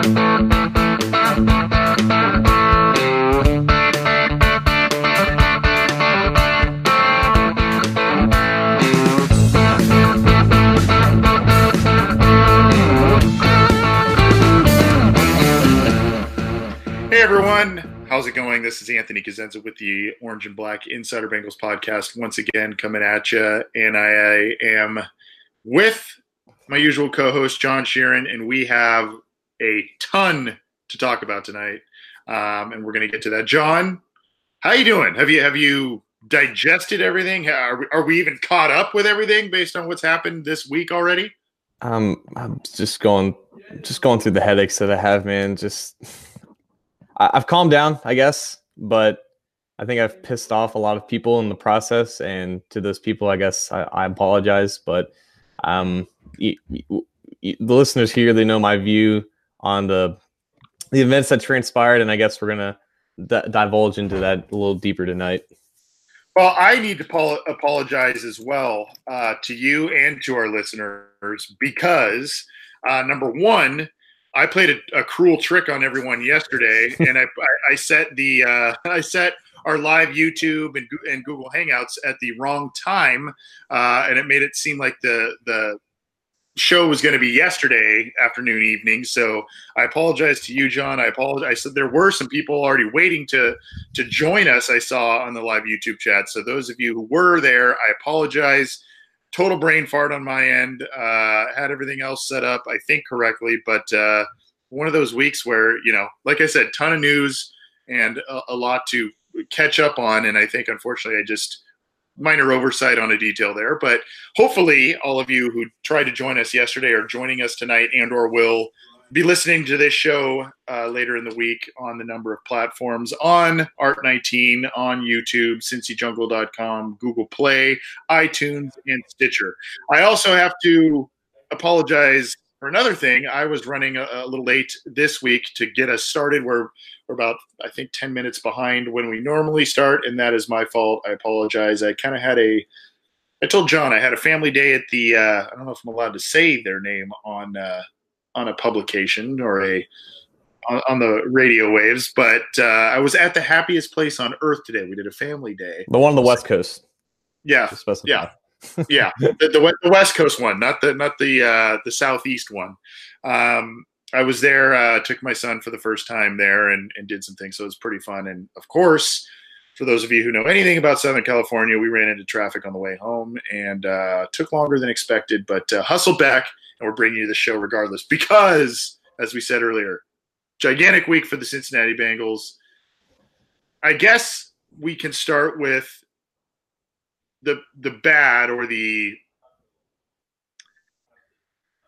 Hey everyone, how's it going? This is Anthony Cosenza with the Orange and Black Insider Bengals podcast. Once again, coming at you, and I am with my usual co-host John Sheeran, and we have a ton to talk about tonight, um, and we're going to get to that. John, how you doing? Have you have you digested everything? Are we, are we even caught up with everything based on what's happened this week already? Um, I'm just going, just going through the headaches that I have, man. Just, I, I've calmed down, I guess, but I think I've pissed off a lot of people in the process, and to those people, I guess I, I apologize. But um, the listeners here, they know my view on the the events that transpired, and I guess we're gonna d- divulge into that a little deeper tonight. Well, I need to pol- apologize as well uh, to you and to our listeners because uh, number one, I played a, a, cruel trick on everyone yesterday, and I, I, I set the uh, I set our live YouTube and, and Google Hangouts at the wrong time, uh, and it made it seem like the the show was going to be yesterday afternoon evening so i apologize to you john. I apologize i said there were some people already waiting to to join us i saw on the live youtube chat. So those of you who were there i apologize. Total brain fart on my end. Uh had everything else set up i think correctly but uh one of those weeks where you know like i said ton of news and a, a lot to catch up on and i think unfortunately i just minor oversight on a detail there but hopefully all of you who tried to join us yesterday are joining us tonight and or will be listening to this show uh, later in the week on the number of platforms on art19 on youtube cincyjungle.com google play itunes and stitcher. I also have to apologize for another thing i was running a, a little late this week to get us started we're we're about, I think, 10 minutes behind when we normally start, and that is my fault. I apologize. I kind of had a, I told John I had a family day at the, uh, I don't know if I'm allowed to say their name on, uh, on a publication or a, on, on the radio waves, but uh, I was at the happiest place on earth today. We did a family day. The one on the West Coast. Yeah. Yeah. Yeah. The, the, the, West Coast one, not the, not the, uh, the Southeast one. Um, I was there, uh, took my son for the first time there and, and did some things. So it was pretty fun. And of course, for those of you who know anything about Southern California, we ran into traffic on the way home and uh, took longer than expected, but uh, hustled back and we're bringing you the show regardless because, as we said earlier, gigantic week for the Cincinnati Bengals. I guess we can start with the the bad or the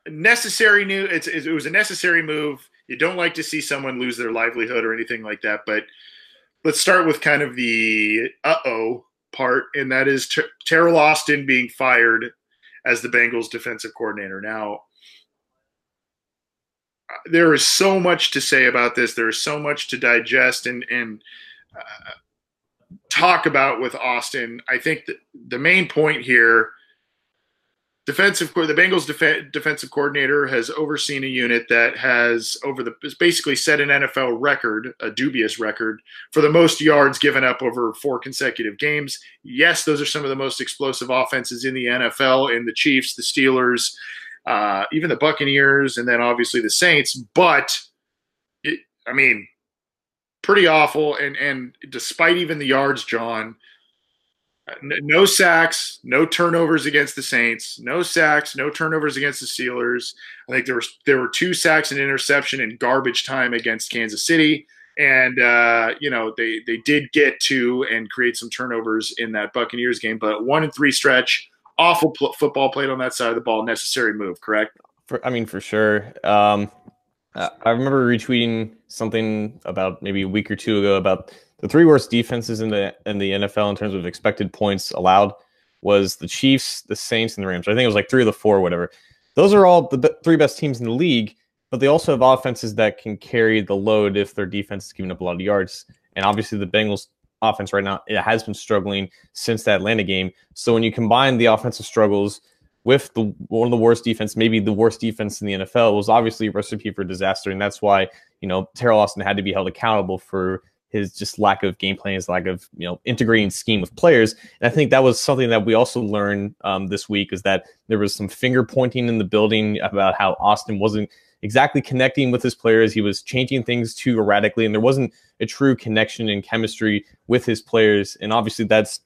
necessary new it's, it was a necessary move. You don't like to see someone lose their livelihood or anything like that but let's start with kind of the uh-oh part and that is Ter- Teryl Austin being fired as the Bengals defensive coordinator. Now there is so much to say about this. There is so much to digest and and uh, talk about with Austin I think the main point here defensive the Bengals def- defensive coordinator has overseen a unit that has over the basically set an NFL record, a dubious record for the most yards given up over four consecutive games. Yes, those are some of the most explosive offenses in the NFL in the Chiefs, the Steelers, uh, even the Buccaneers, and then obviously the Saints. But it, I mean, pretty awful. And and despite even the yards, John no sacks, no turnovers against the Saints, no sacks, no turnovers against the Steelers. I think there was there were two sacks and interception in garbage time against Kansas City, and uh, you know they they did get to and create some turnovers in that Buccaneers game, but one and three stretch, awful pl- football played on that side of the ball, necessary move, correct? For, I mean, for sure. Um, Uh, I remember retweeting something about maybe a week or two ago about the three worst defenses in the in the NFL in terms of expected points allowed was the Chiefs, the Saints, and the Rams. I think it was like three of the four, whatever. Those are all the b- three best teams in the league, but they also have offenses that can carry the load if their defense is giving up a lot of yards. And obviously, the Bengals offense right now it has been struggling since that Atlanta game. So when you combine the offensive struggles with the one of the worst defense, maybe the worst defense in the NFL, was obviously a recipe for disaster, and that's why you know Teryl Austin had to be held accountable for his just lack of game plan, his lack of you know integrating scheme with players. And I think that was something that we also learned um, this week is that there was some finger pointing in the building about how Austin wasn't exactly connecting with his players. He was changing things too erratically, and there wasn't a true connection and chemistry with his players. And obviously, that's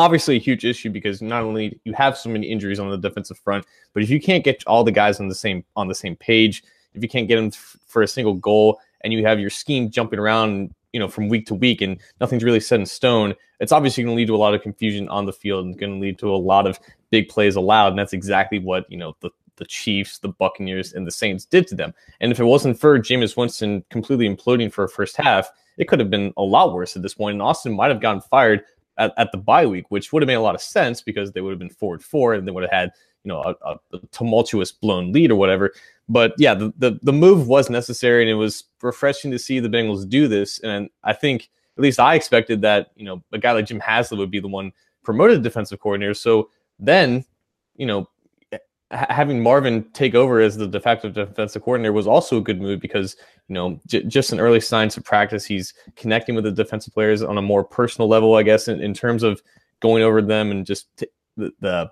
obviously a huge issue because not only you have so many injuries on the defensive front, but if you can't get all the guys on the same on the same page, if you can't get them f- for a single goal, and you have your scheme jumping around you know from week to week and nothing's really set in stone it's obviously going to lead to a lot of confusion on the field and going to lead to a lot of big plays allowed and that's exactly what you know the the Chiefs, the Buccaneers, and the Saints did to them. And if it wasn't for Jameis Winston completely imploding for a first half, it could have been a lot worse at this point. And Austin might have gotten fired at, at the bye week, which would have made a lot of sense because they would have been forward four and they would have had you know a, a, tumultuous blown lead or whatever. But yeah, the, the the move was necessary and it was refreshing to see the Bengals do this. And I think at least I expected that you know a guy like Jim Haslett would be the one promoted defensive coordinator. So then you know having Marvin take over as the de facto defensive coordinator was also a good move because you know j- just an early signs of practice. He's connecting with the defensive players on a more personal level, I guess, in, in terms of going over them and just t- the, the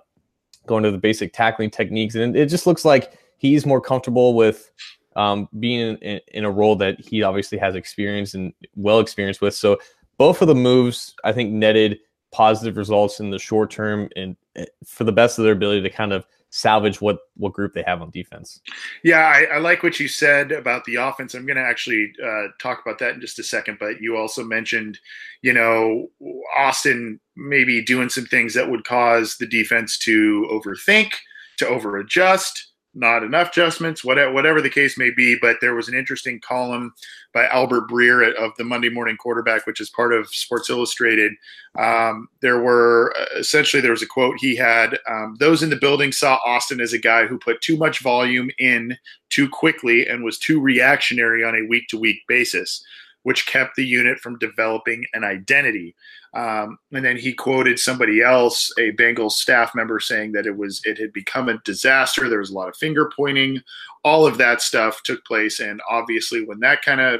going to the basic tackling techniques. And it just looks like he's more comfortable with um, being in, in, a role that he obviously has experience and well experienced with. So both of the moves, I think, netted positive results in the short term and eh, for the best of their ability to kind of salvage what what group they have on defense. Yeah, I, I like what you said about the offense. I'm going to actually uh, talk about that in just a second. But you also mentioned, you know, Austin maybe doing some things that would cause the defense to overthink, to overadjust not enough adjustments, whatever, whatever the case may be. But there was an interesting column by Albert Breer of the Monday Morning Quarterback, which is part of Sports Illustrated. Um, there were uh, essentially there was a quote he had: um, "Those in the building saw Austin as a guy who put too much volume in too quickly and was too reactionary on a week to week basis." Which kept the unit from developing an identity. Um, and then he quoted somebody else, a Bengals staff member, saying that it was it had become a disaster. There was a lot of finger pointing. All of that stuff took place, and obviously, when that kind of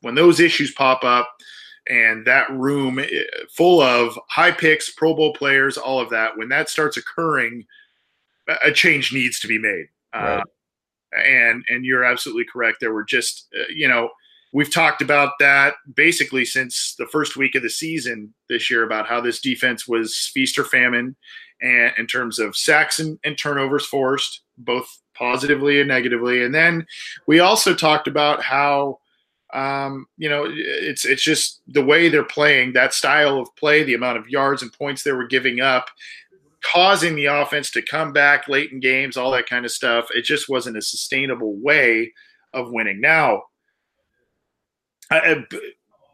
when those issues pop up, and that room eh, full of high picks, Pro Bowl players, all of that, when that starts occurring, a change needs to be made. Right. Uh, and and you're absolutely correct. There were just uh, you know we've talked about that basically since the first week of the season this year about how this defense was feast or famine and in terms of sacks and, and, turnovers forced both positively and negatively. And then we also talked about how um, you know it's it's just the way they're playing that style of play the amount of yards and points they were giving up causing the offense to come back late in games all that kind of stuff. It just wasn't a sustainable way of winning. Now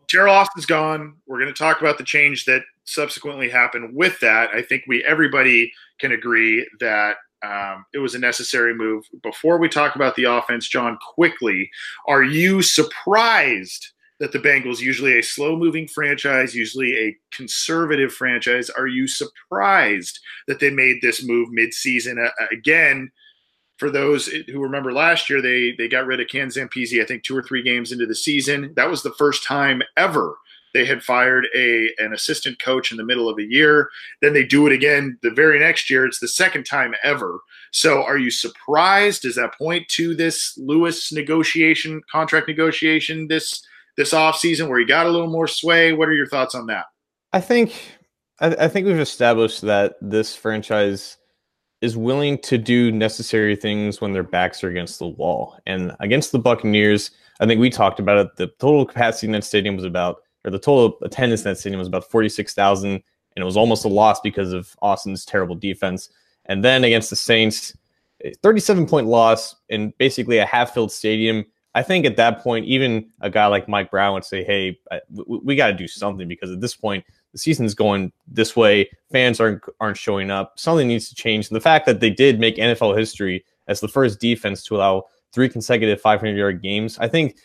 Teryl Austin's gone. We're going to talk about the change that subsequently happened with that. I think we everybody can agree that um, it was a necessary move. Before we talk about the offense, John, quickly, are you surprised that the Bengals, usually a slow moving franchise, usually a conservative franchise, are you surprised that they made this move mid season? Uh, again, for those who remember last year, they they got rid of Ken Zampese, I think two or three games into the season. That was the first time ever they had fired a an assistant coach in the middle of a year. Then they do it again the very next year. It's the second time ever. So are you surprised? Does that point to this Lewis negotiation, contract negotiation this this offseason where he got a little more sway? What are your thoughts on that? I think I, I think we've established that this franchise is willing to do necessary things when their backs are against the wall. And against the Buccaneers, I think we talked about it. The total capacity in that stadium was about, or the total attendance in that stadium was about 46,000. And it was almost a loss because of Austin's terrible defense. And then against the Saints, 37 point loss in basically a half filled stadium. I think at that point, even a guy like Mike Brown would say, hey, we, we got to do something because at this point, the season's going this way. Fans aren't aren't showing up. Something needs to change. And the fact that they did make NFL history as the first defense to allow three consecutive 500 yard games, I think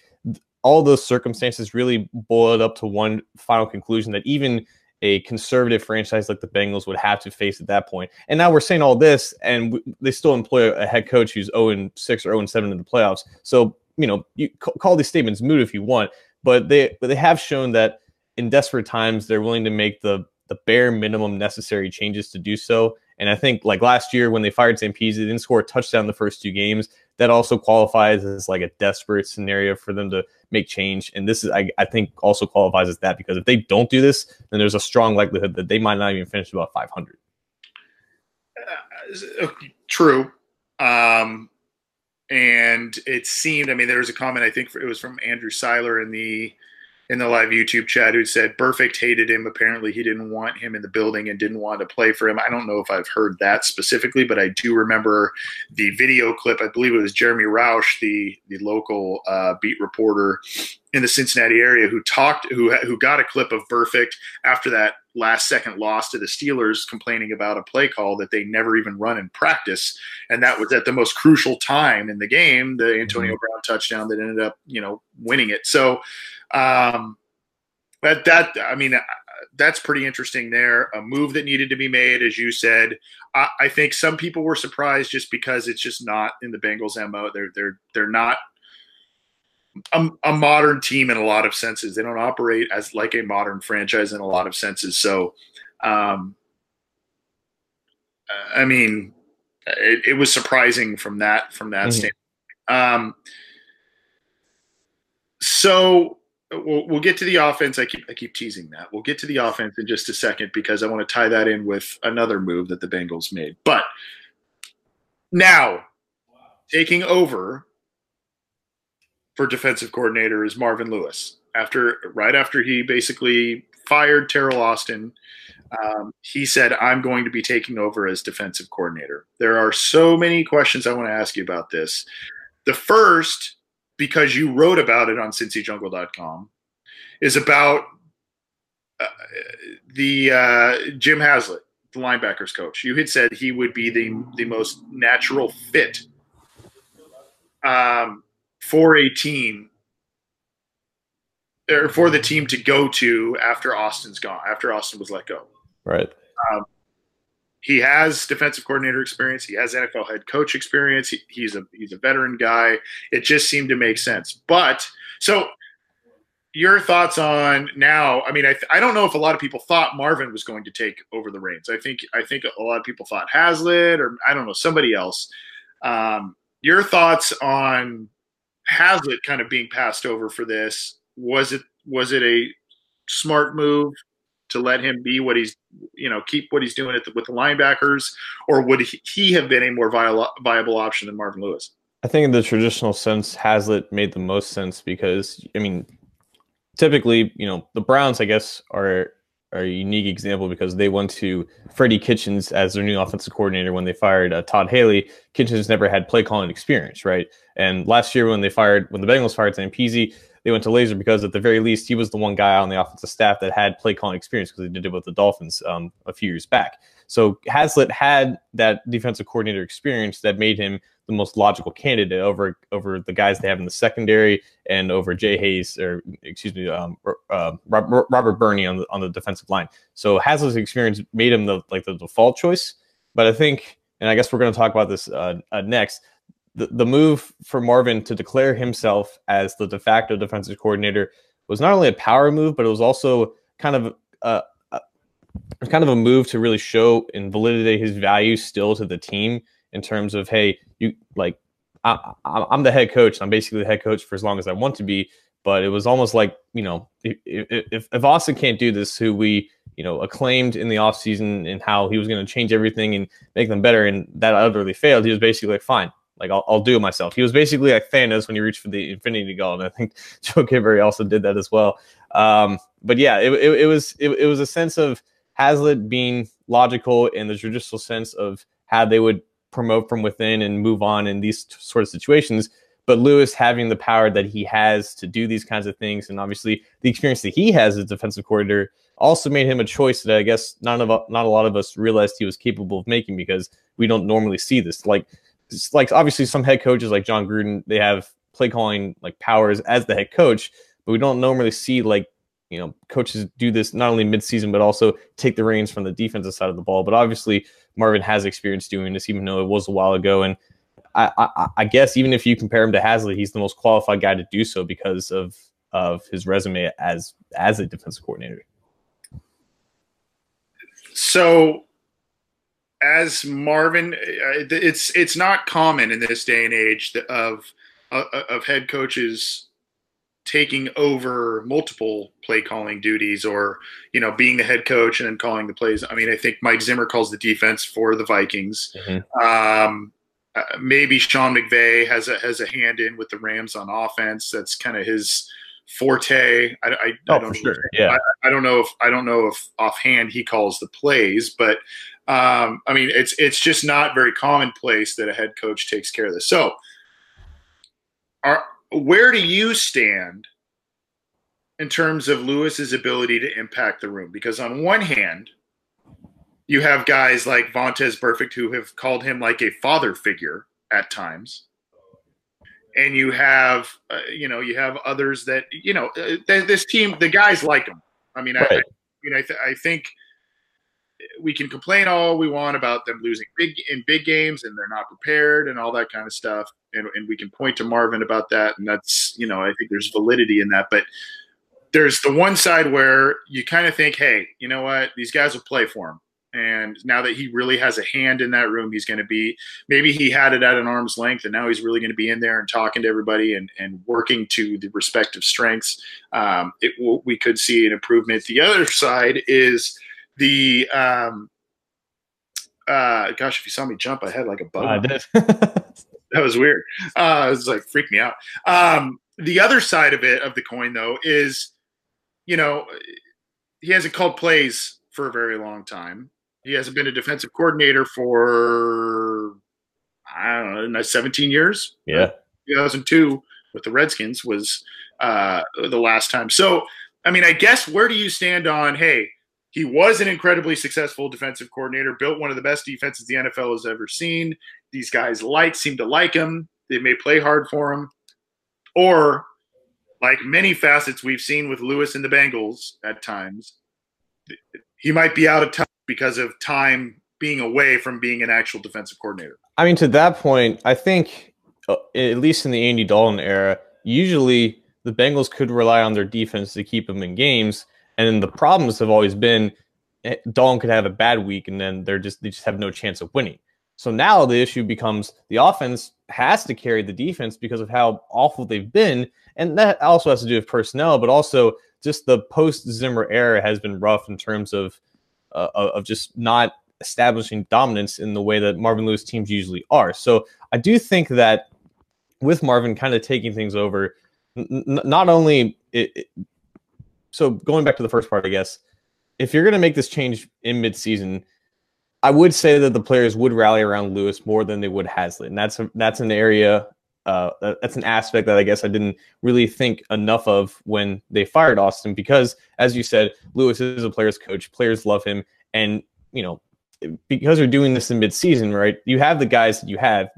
all those circumstances really boiled up to one final conclusion that even a conservative franchise like the Bengals would have to face at that point. And now we're saying all this, and they still employ a head coach who's 0 6 or 0 7 in the playoffs. So, you know, you call these statements moot if you want, but they but they have shown that in desperate times they're willing to make the the bare minimum necessary changes to do so. And I think like last year when they fired Zampese, they didn't score a touchdown the first two games. That also qualifies as like a desperate scenario for them to make change. And this is, I, I think, also qualifies as that because if they don't do this, then there's a strong likelihood that they might not even finish about 500. Uh, true. Um, and it seemed, I mean, there was a comment, I think it was from Andrew Seiler in the in the live YouTube chat who said Burfict hated him. Apparently, he didn't want him in the building and didn't want to play for him. I don't know if I've heard that specifically, but I do remember the video clip. I believe it was Jeremy Rauch, the the local uh, beat reporter in the Cincinnati area, who talked, who who got a clip of Burfict after that last second loss to the Steelers, complaining about a play call that they never even run in practice, and that was at the most crucial time in the game, the Antonio mm-hmm. Brown touchdown that ended up, you know, winning it. So um, but that, I mean, uh, that's pretty interesting there. A move that needed to be made, as you said. I, I think some people were surprised just because it's just not in the Bengals' mo. They're they're they're not a, a, modern team in a lot of senses. They don't operate as like a modern franchise in a lot of senses. So, um, I mean, it, it was surprising from that from that mm-hmm. standpoint. Um, so we'll, we'll get to the offense. I keep I keep teasing that. We'll get to the offense in just a second because I want to tie that in with another move that the Bengals made. But now, taking over for defensive coordinator is Marvin Lewis. After right after he basically fired Teryl Austin, um, he said, "I'm going to be taking over as defensive coordinator." There are so many questions I want to ask you about this. The first because you wrote about it on cincyjungle.com is about uh, the uh, Jim Haslett, the linebackers coach. You had said he would be the the most natural fit um, for a team or for the team to go to after Austin's gone, after Austin was let go. Right. Um, he has defensive coordinator experience. He has NFL head coach experience. He, he's a he's a veteran guy. It just seemed to make sense. But so your thoughts on now? I mean, I, I don't know if a lot of people thought Marvin was going to take over the reins. I think I think a lot of people thought Haslett or I don't know somebody else. Um, your thoughts on Haslett kind of being passed over for this? Was it was it a smart move? to let him be what he's, you know, keep what he's doing the, with the linebackers, or would he have been a more viable, viable option than Marvin Lewis? I think in the traditional sense, Haslett made the most sense because, I mean, typically, you know, the Browns, I guess, are are a unique example because they went to Freddie Kitchens as their new offensive coordinator when they fired uh, Todd Haley. Kitchens never had play calling experience, right? And last year when they fired, when the Bengals fired Zampese, they went to Lazor because at the very least he was the one guy on the offensive staff that had play calling experience because he did it with the Dolphins um, a few years back. So Haslett had that defensive coordinator experience that made him the most logical candidate over over the guys they have in the secondary and over Jay Hayes or excuse me um, uh, Robert Burney on the on the defensive line. So Haslett's experience made him the like the default choice. But I think, and I guess we're going to talk about this uh, uh, next the, the move for Marvin to declare himself as the de facto defensive coordinator was not only a power move, but it was also kind of a, a kind of a move to really show and validate his value still to the team in terms of hey, you like I, am the head coach. I'm basically the head coach for as long as I want to be. But it was almost like you know if if, if Austin can't do this, who we you know acclaimed in the offseason and how he was going to change everything and make them better, and that utterly failed. He was basically like, fine, like I'll, I'll do it myself. He was basically like Thanos when he reached for the Infinity Gauntlet. I think Joe Goodberry also did that as well. Um, but yeah, it, it, it was it, it was a sense of Haslett being logical in the traditional sense of how they would promote from within and move on in these t- sort of situations. But Lewis having the power that he has to do these kinds of things, and obviously the experience that he has as defensive coordinator, also made him a choice that I guess none of not a lot of us realized he was capable of making because we don't normally see this. Like like obviously some head coaches like Jon Gruden, they have play calling like powers as the head coach, but we don't normally see like you know coaches do this not only midseason but also take the reins from the defensive side of the ball. But obviously Marvin has experience doing this, even though it was a while ago. And I, I, I guess even if you compare him to Haslett, he's the most qualified guy to do so because of of his resume as as a defensive coordinator. So as Marvin, uh, it's it's not common in this day and age of uh, of head coaches taking over multiple play calling duties or you know being the head coach and then calling the plays. I mean i think mike zimmer calls the defense for the vikings. Mm-hmm. um, uh, maybe sean mcvay has a has a hand in with the rams on offense. That's kind of his forte. I, I, oh, I don't sure. yeah. I, I, don't know if i don't know if offhand he calls the plays but um, i mean it's it's just not very commonplace that a head coach takes care of this. So are where do you stand in terms of Lewis's ability to impact the room? Because on one hand, you have guys like Vontaze Burfict who have called him like a father figure at times. And you have, uh, you know, you have others that, you know, uh, this team, the guys like him. I mean, right. I, I, mean, I, th- I think we can complain all we want about them losing big in big games and they're not prepared and all that kind of stuff. And, and we can point to Marvin about that. And that's, you know, I think there's validity in that. But there's the one side where you kind of think, hey, you know what? These guys will play for him. And now that he really has a hand in that room, he's going to be maybe he had it at an arm's length, and now he's really going to be in there and talking to everybody and, and working to the respective strengths. Um, it, we could see an improvement. The other side is the um, uh, gosh, if you saw me jump, I had like a bug. I did. that was weird. Uh, it was like freaked me out. Um, the other side of it of the coin though is, you know, he hasn't called plays for a very long time. He hasn't been a defensive coordinator for I don't know, 17 years. Yeah. 2002 with the Redskins was uh, the last time. So, I mean, I guess where do you stand on, hey, he was an incredibly successful defensive coordinator, built one of the best defenses the NFL has ever seen. These guys like seem to like him. They may play hard for him. Or like many facets we've seen with Lewis and the Bengals at times, he might be out of touch because of time being away from being an actual defensive coordinator. I mean, to that point, I think uh, at least in the Andy Dalton era, usually the Bengals could rely on their defense to keep them in games and the problems have always been eh, Dalton could have a bad week and then they're just they just have no chance of winning. So now the issue becomes the offense has to carry the defense because of how awful they've been. And that also has to do with personnel, but also just the post Zimmer era has been rough in terms of uh, of just not establishing dominance in the way that Marvin Lewis teams usually are. So I do think that with Marvin kind of taking things over, n- not only it, it, so going back to the first part, I guess, if you're going to make this change in midseason, I would say that the players would rally around Lewis more than they would Haslett, and that's a, that's an area, uh, that's an aspect that I guess I didn't really think enough of when they fired Austin, because as you said, Lewis is a player's coach, players love him, and you know because you're doing this in midseason, right? You have the guys that you have.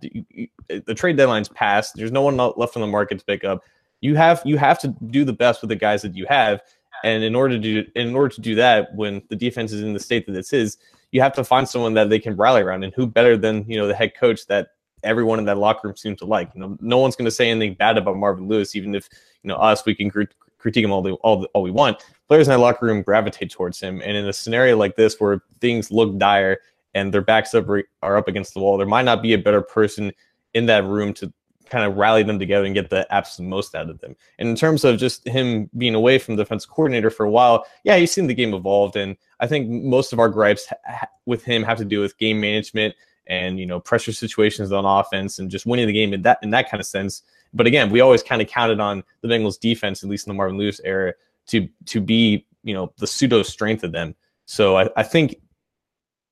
The trade deadline's passed. There's no one left on the market to pick up. You have you have to do the best with the guys that you have, and in order to do, in order to do that, when the defense is in the state that it is, you have to find someone that they can rally around. And who better than you know the head coach that everyone in that locker room seems to like. You know, no one's going to say anything bad about Marvin Lewis, even if you know us, we can critique him all the, all the, all we want. Players in that locker room gravitate towards him, and in a scenario like this where things look dire and their backs up are up against the wall, there might not be a better person in that room to kind of rally them together and get the absolute most out of them. And in terms of just him being away from the defense coordinator for a while, yeah, he's seen the game evolved, and I think most of our gripes ha- with him have to do with game management and you know pressure situations on offense and just winning the game in that in that kind of sense. But again, we always kind of counted on the Bengals defense, at least in the Marvin Lewis era, to to be you know the pseudo strength of them. So I, I think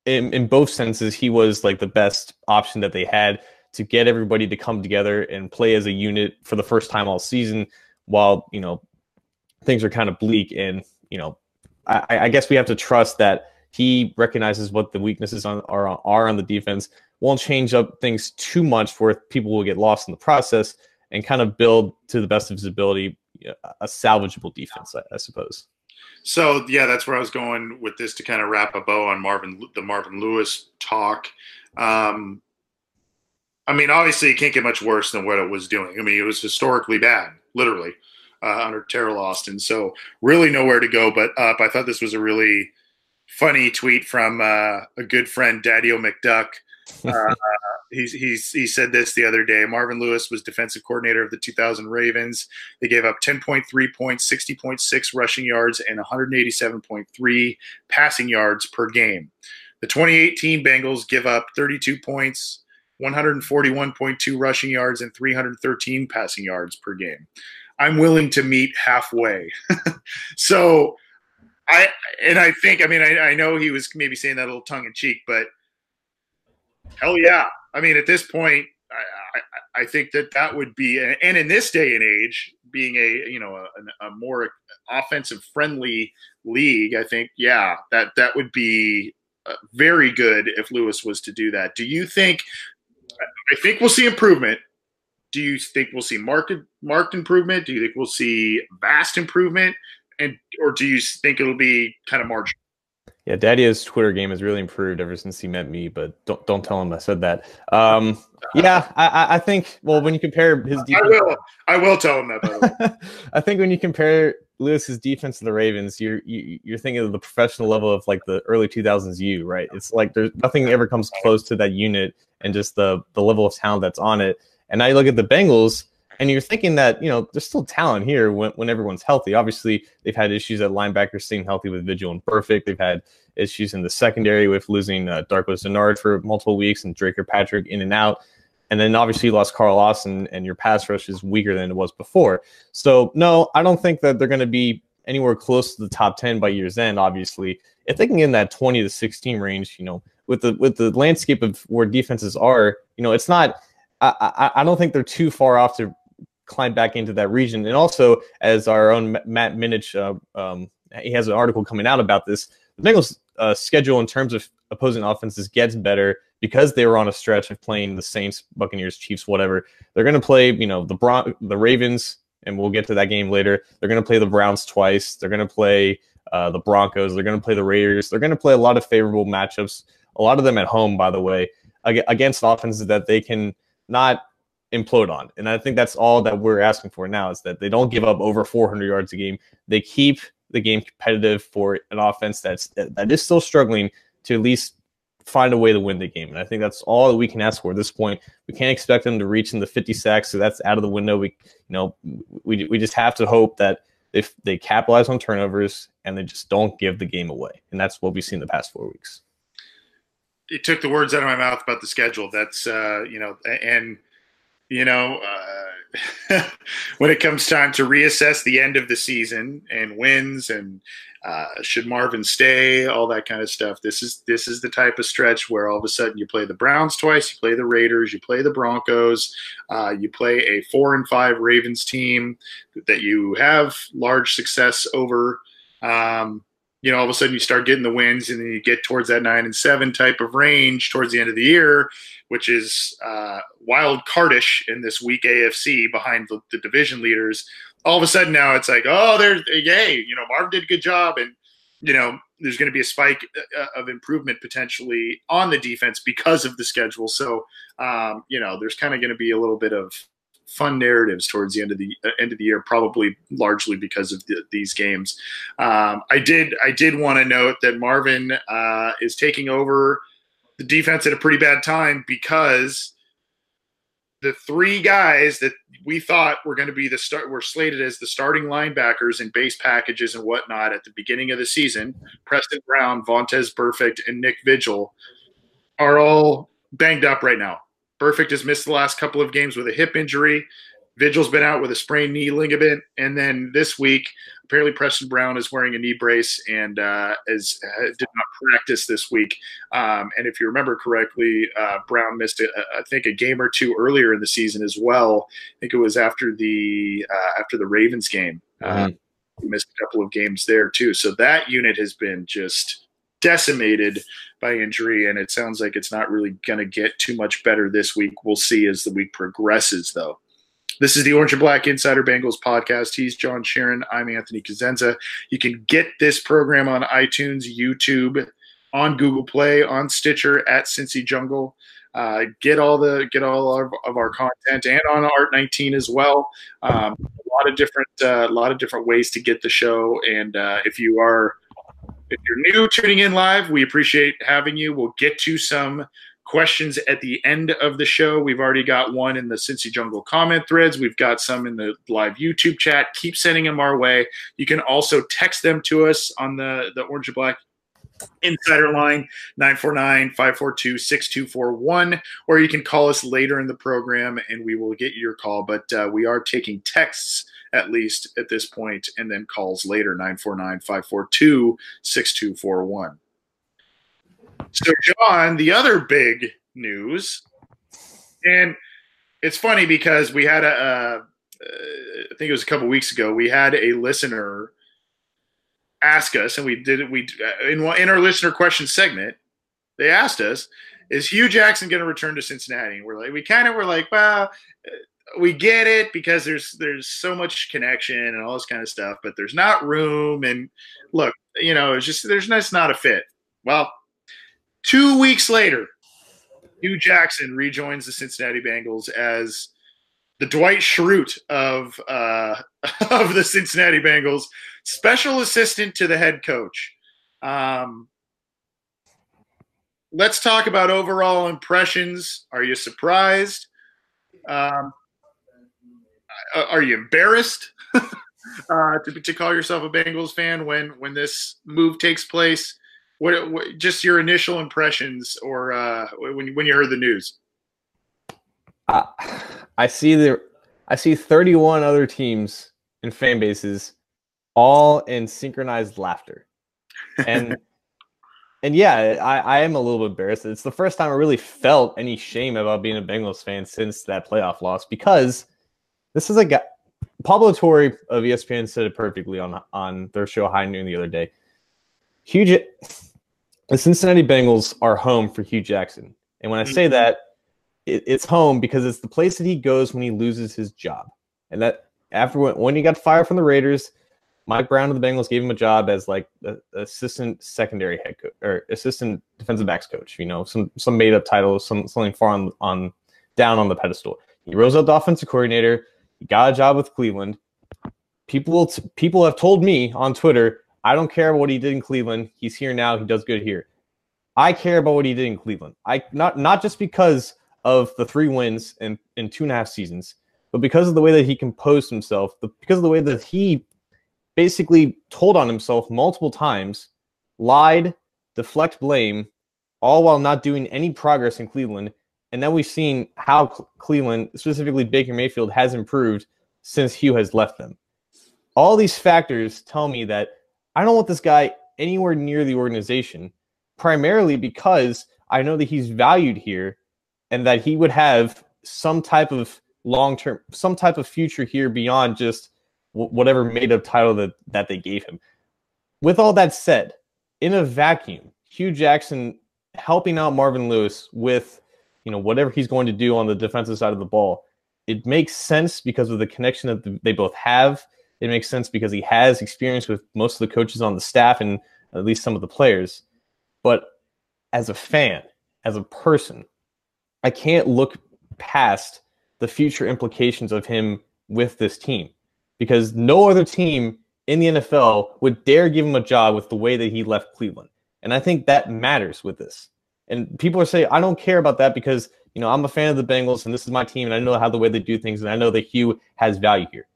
in, in both senses, he was like the best option that they had to get everybody to come together and play as a unit for the first time all season while you know things are kind of bleak and you know I, I guess we have to trust that he recognizes what the weaknesses on, are, are on the defense won't change up things too much where people will get lost in the process and kind of build to the best of his ability a salvageable defense I, I suppose So yeah, that's where I was going with this to kind of wrap a bow on Marvin, the Marvin Lewis talk. Um, I mean, obviously, it can't get much worse than what it was doing. I mean, it was historically bad, literally, uh, under Teryl Austin. So really nowhere to go but up. I thought this was a really funny tweet from uh, a good friend, Daddy O McDuck. Uh, he's, he's, he said this the other day. Marvin Lewis was defensive coordinator of the 2000 Ravens. They gave up 10.3 points, 60.6 rushing yards, and 187.3 passing yards per game. The 2018 Bengals give up 32 points, 141.2 rushing yards, and 313 passing yards per game. I'm willing to meet halfway. so I and I think I mean I, I know he was maybe saying that a little tongue in cheek, but hell yeah. I mean at this point I, I, I think that that would be and in this day and age being a you know a, a more offensive friendly league I think yeah that that would be uh, very good if Lewis was to do that. Do you think I think we'll see improvement do you think we'll see marked marked improvement? Do you think we'll see vast improvement, and or do you think it'll be kind of marginal? Yeah, Daddy's Twitter game has really improved ever since he met me, but don't don't tell him I said that. Um, yeah, I, I think well when you compare his defense, I will I will tell him that. I think when you compare Lewis's defense to the Ravens, you're you, are you are thinking of the professional level of like the early 2000s you right? It's like there's nothing ever comes close to that unit and just the the level of talent that's on it. And now you look at the Bengals, and you're thinking that you know there's still talent here when, when everyone's healthy. Obviously, they've had issues at linebacker staying healthy with Vigil and Burfict. They've had issues in the secondary with losing uh, Darqueze Dennard for multiple weeks and Dre Patrick in and out. And then obviously you lost Carl Lawson, and your pass rush is weaker than it was before. So no, I don't think that they're going to be anywhere close to the top ten by year's end. Obviously, if they can get in that twenty to sixteen range, you know, with the with the landscape of where defenses are, you know, it's not I, I, don't think they're too far off to climb back into that region. And also, as our own Matt Minich, uh, um, he has an article coming out about this. The Bengals' uh, schedule in terms of opposing offenses gets better because they were on a stretch of playing the Saints, Buccaneers, Chiefs, whatever. They're going to play, you know, the Bron- the Ravens, and we'll get to that game later. They're going to play the Browns twice. They're going to play uh, the Broncos. They're going to play the Raiders. They're going to play a lot of favorable matchups. A lot of them at home, by the way, against offenses that they can not implode on. And I think that's all that we're asking for now is that they don't give up over 400 yards a game. They keep the game competitive for an offense that's that is still struggling to at least find a way to win the game. And I think that's all that we can ask for at this point. We can't expect them to reach in the 50 sacks, so that's out of the window. We, you know, we we just have to hope that if they capitalize on turnovers and they just don't give the game away. And that's what we've seen the past four weeks it took the words out of my mouth about the schedule. That's uh, you know, and you know, uh, when it comes time to reassess the end of the season and wins and uh, should Marvin stay, all that kind of stuff. This is this is the type of stretch where all of a sudden you play the Browns twice, you play the Raiders, you play the Broncos, uh, you play a four and five Ravens team that you have large success over. Um, you know, all of a sudden you start getting the wins and then you get towards that nine and seven type of range towards the end of the year, which is uh, wild cardish in this weak AFC behind the, the, division leaders. All of a sudden now it's like, oh, there's, yay, you know, Marv did a good job. And, you know, there's going to be a spike uh, of improvement potentially on the defense because of the schedule. So, um, you know, there's kind of going to be a little bit of fun narratives towards the end of the uh, end of the year, probably largely because of the, these games. Um, I did I did want to note that Marvin uh, is taking over the defense at a pretty bad time because the three guys that we thought were going to be the start were slated as the starting linebackers in base packages and whatnot at the beginning of the season. Preston Brown, Vontaze Burfict, and Nick Vigil are all banged up right now. Burfict has missed the last couple of games with a hip injury. Vigil's been out with a sprained knee ligament, and then this week, apparently Preston Brown is wearing a knee brace and uh, is uh, did not practice this week. Um, and if you remember correctly, uh, Brown missed, a, I think, a game or two earlier in the season as well. I think it was after the uh, after the Ravens game. Uh, mm-hmm. missed a couple of games there too. So that unit has been just decimated by injury, and it sounds like it's not really going to get too much better this week. We'll see as the week progresses, though. This is the Orange and Black Insider Bengals podcast. He's John Sheeran. I'm Anthony Cosenza. You can get this program on iTunes, YouTube, on Google Play, on Stitcher, at Cincy Jungle. Uh, get all the get all of, of, our content and on Art 19 as well. Um, a lot of different uh, a lot of different ways to get the show. And uh, if you are if you're new tuning in live, we appreciate having you. We'll get to some questions at the end of the show. We've already got one in the Cincy Jungle comment threads. We've got some in the live YouTube chat. Keep sending them our way. You can also text them to us on the, the Orange and Black Insider line 949-542-6241 or you can call us later in the program and we will get your call but uh, we are taking texts at least at this point and then calls later 949-542-6241 so john the other big news and it's funny because we had a uh, I think it was a couple weeks ago we had a listener ask us, and we did. We in in our listener question segment, they asked us, "Is Hue Jackson going to return to Cincinnati?" And we're like, we kind of were like, well, we get it because there's there's so much connection and all this kind of stuff, but there's not room. And look, you know, it's just there's just not a fit. Well, two weeks later, Hue Jackson rejoins the Cincinnati Bengals as the Dwight Schrute of uh, of the Cincinnati Bengals, special assistant to the head coach. Um, let's talk about overall impressions. Are you surprised? Um, are you embarrassed uh, to, to call yourself a Bengals fan when when this move takes place? What, what just your initial impressions, or uh, when when you heard the news? Uh, I see the I see 31 other teams and fan bases all in synchronized laughter. And and yeah, I, I am a little bit embarrassed. It's the first time I really felt any shame about being a Bengals fan since that playoff loss because this is a guy Pablo Torre of ESPN said it perfectly on on their show High Noon the other day. Huge the Cincinnati Bengals are home for Hue Jackson. And when I say mm-hmm. that, it, it's home because it's the place that he goes when he loses his job. And that after when, when he got fired from the Raiders, Mike Brown of the Bengals gave him a job as like the assistant secondary head coach or assistant defensive backs coach. You know, some some made up title, some something far on on down on the pedestal. He rose up the offensive coordinator. Got a job with Cleveland. People people have told me on Twitter, I don't care what he did in Cleveland. He's here now. He does good here. I care about what he did in Cleveland. I not not just because of the three wins in, in two and a half seasons, but because of the way that he composed himself, the, because of the way that he basically told on himself multiple times, lied, deflect blame, all while not doing any progress in Cleveland. And then we've seen how Cleveland, specifically Baker Mayfield, has improved since Hue has left them. All these factors tell me that I don't want this guy anywhere near the organization, primarily because I know that he's valued here and that he would have some type of long term, some type of future here beyond just whatever made up title that, that they gave him. With all that said, in a vacuum, Hue Jackson helping out Marvin Lewis with you know whatever he's going to do on the defensive side of the ball, it makes sense because of the connection that they both have. It makes sense because he has experience with most of the coaches on the staff and at least some of the players. But as a fan, as a person, I can't look past the future implications of him with this team because no other team in the NFL would dare give him a job with the way that he left Cleveland. And I think that matters with this. And people are saying, I don't care about that because, you know, I'm a fan of the Bengals and this is my team and I know how the way they do things and I know that Hue has value here.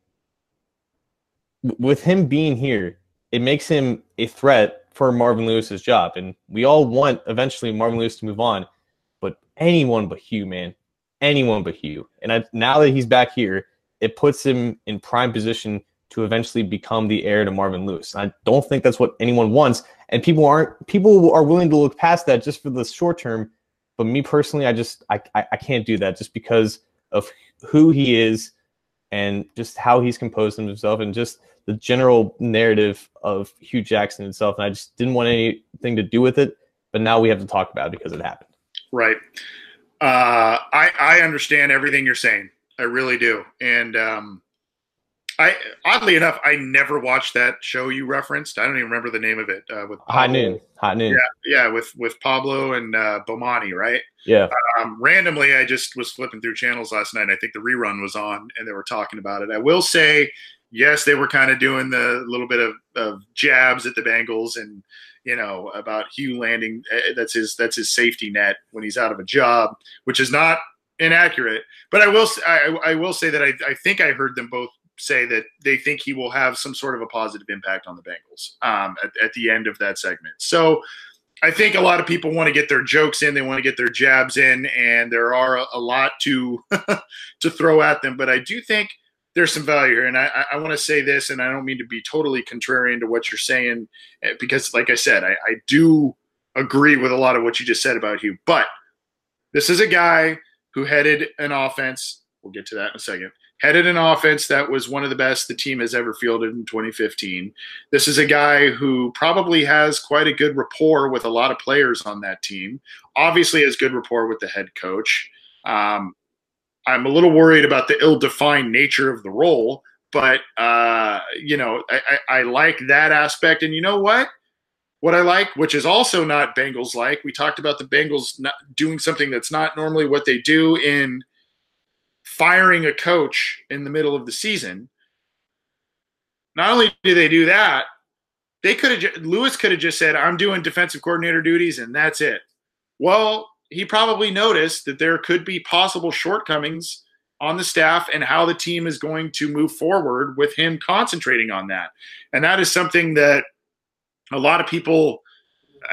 With him being here, it makes him a threat for Marvin Lewis's job. And we all want eventually Marvin Lewis to move on but anyone but Hue, man. Anyone but Hue. And I, now that he's back here, it puts him in prime position to eventually become the heir to Marvin Lewis. I don't think that's what anyone wants. And people aren't people are willing to look past that just for the short term. But me personally, I just I, I, I can't do that just because of who he is and just how he's composed himself and just the general narrative of Hue Jackson himself. And I just didn't want anything to do with it. But now we have to talk about it because it happened. Right. Uh, I I understand everything you're saying. I really do. And um, I oddly enough, I never watched that show you referenced. I don't even remember the name of it. Uh, with Pablo. High Noon, High Noon. Yeah, yeah, with with Pablo and uh, Bomani, right? Yeah. Um, randomly, I just was flipping through channels last night. I think the rerun was on, and they were talking about it. I will say, yes, they were kind of doing the little bit of, of jabs at the Bengals and you know about Hue landing. Eh, that's his that's his safety net when he's out of a job, which is not inaccurate. But I will I, I will say that I, I think I heard them both say that they think he will have some sort of a positive impact on the Bengals um, at, at the end of that segment. So I think a lot of people want to get their jokes in, they want to get their jabs in, and there are a, a lot to to throw at them. But I do think there's some value here, and I, I want to say this, and I don't mean to be totally contrarian to what you're saying, eh, because like I said, I, I do agree with a lot of what you just said about Hue. But this is a guy who headed an offense. We'll get to that in a second headed an offense that was one of the best the team has ever fielded in 2015. This is a guy who probably has quite a good rapport with a lot of players on that team. Obviously, has good rapport with the head coach. Um, I'm a little worried about the ill-defined nature of the role, but uh, you know, I, I, I like that aspect. And you know what? What I like, which is also not Bengals like, we talked about the Bengals not doing something that's not normally what they do in – firing a coach in the middle of the season. Not only do they do that, they could have Lewis could have just said, "I'm doing defensive coordinator duties," and that's it. Well, he probably noticed that there could be possible shortcomings on the staff and how the team is going to move forward with him concentrating on that. And that is something that a lot of people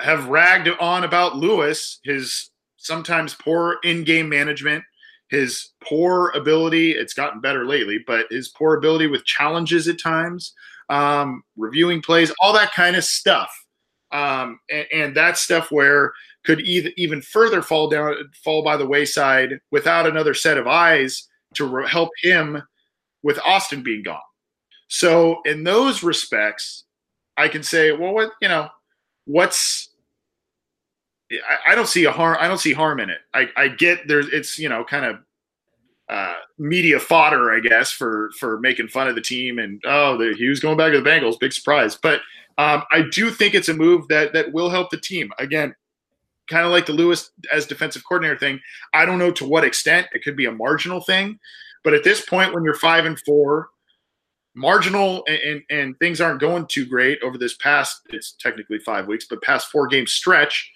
have ragged on about Lewis, his sometimes poor in-game management, his poor ability, it's gotten better lately, but his poor ability with challenges at times, um, reviewing plays, all that kind of stuff. Um, and, and that stuff where could either, even further fall down, fall by the wayside without another set of eyes to re- help him with Austin being gone. So in those respects, I can say, well, what you know, what's I, I, don't see a harm. I don't see harm in it. I, I get there's it's you know kind of uh, media fodder, I guess, for for making fun of the team and oh, the, he was going back to the Bengals, big surprise. But um, I do think it's a move that that will help the team. Again, kind of like the Lewis as defensive coordinator thing. I don't know to what extent it could be a marginal thing, but at this point, when you're five and four, marginal and, and, and things aren't going too great over this past it's technically five weeks, but past four game stretch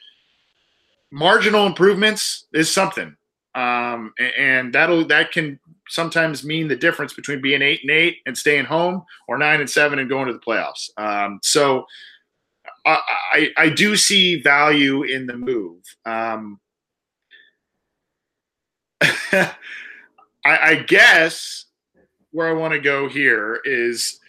marginal improvements is something. Um, and that'll that can sometimes mean the difference between being eight and eight and staying home, or nine and seven and going to the playoffs. Um, so I, I, I do see value in the move. Um, I, I guess where I want to go here is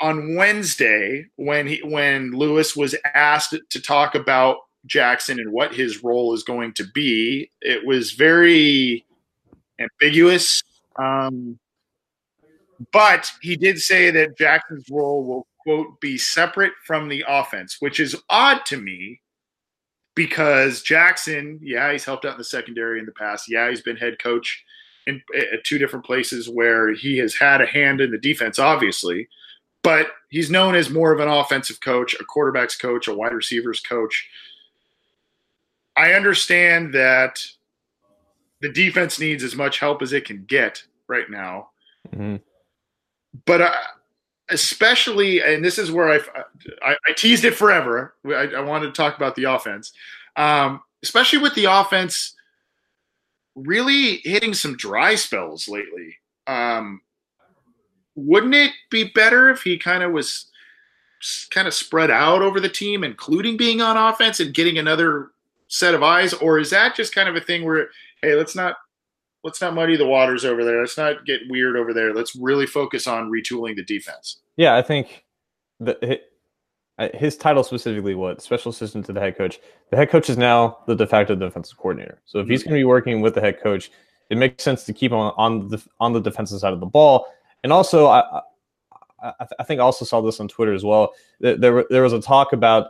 on Wednesday when he when Lewis was asked to talk about Jackson and what his role is going to be. It was very ambiguous. Um, but he did say that Jackson's role will, quote, be separate from the offense, which is odd to me because Jackson, yeah, he's helped out in the secondary in the past. Yeah, he's been head coach in, at two different places where he has had a hand in the defense, obviously. But he's known as more of an offensive coach, a quarterback's coach, a wide receivers coach. I understand that the defense needs as much help as it can get right now. Mm-hmm. But uh, especially, and this is where I, I, I teased it forever. I, I, wanted to talk about the offense, um, especially with the offense really hitting some dry spells lately. Um, wouldn't it be better if he kind of was kind of spread out over the team, including being on offense and getting another set of eyes, or is that just kind of a thing where, hey, let's not let's not muddy the waters over there. Let's not get weird over there. Let's really focus on retooling the defense. Yeah, I think the his title specifically what special assistant to the head coach. The head coach is now the de facto defensive coordinator. So if he's mm-hmm. going to be working with the head coach, it makes sense to keep him on on the on the defensive side of the ball. And also, I I, I think I also saw this on Twitter as well. There there was a talk about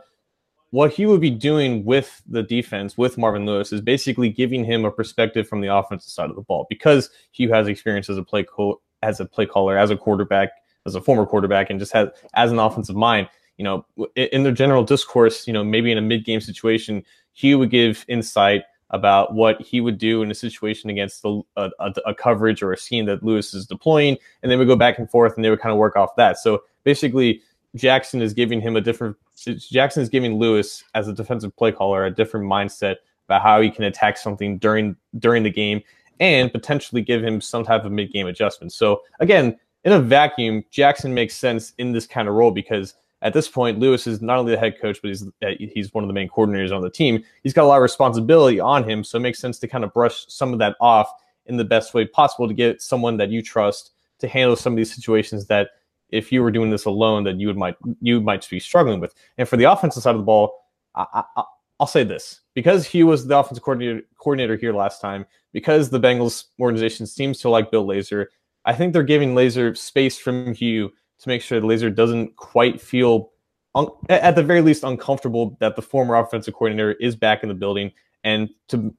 what he would be doing with the defense with Marvin Lewis is basically giving him a perspective from the offensive side of the ball because Hue has experience as a play co- as a play caller, as a quarterback, as a former quarterback, and just has as an offensive mind. You know, in the general discourse, you know, maybe in a mid game situation, Hue would give insight about what he would do in a situation against the, a, a, a, coverage or a scheme that Lewis is deploying, and they would go back and forth, and they would kind of work off that. So basically, Jackson is giving him a different. Jackson is giving Lewis as a defensive play caller a different mindset about how he can attack something during during the game, and potentially give him some type of mid game adjustment. So again, in a vacuum, Jackson makes sense in this kind of role because at this point, Lewis is not only the head coach, but he's uh, he's one of the main coordinators on the team. He's got a lot of responsibility on him, so it makes sense to kind of brush some of that off in the best way possible to get someone that you trust to handle some of these situations that if you were doing this alone, that you would might you might be struggling with. And for the offensive side of the ball, I, I, I'll say this because Hue was the offensive coordinator coordinator here last time, because the Bengals organization seems to like Bill Lazor. I think they're giving Lazor space from Hue to make sure the Lazor doesn't quite feel, un- at the very least, uncomfortable that the former offensive coordinator is back in the building, and to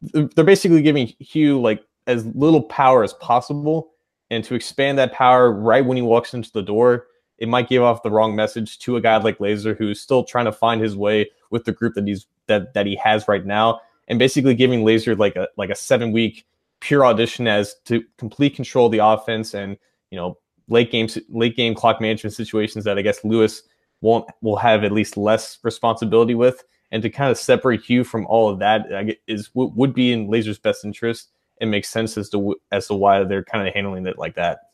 they're basically giving Hue like as little power as possible, and to expand that power right when he walks into the door, it might give off the wrong message to a guy like Lazor who's still trying to find his way with the group that he's that that he has right now, and basically giving Lazor like a like a seven week pure audition as to complete control of the offense and you know late game late game clock management situations that I guess Lewis won't will have at least less responsibility with, and to kind of separate Hue from all of that is would be in Lazor's best interest. It makes sense as to as to why they're kind of handling it like that.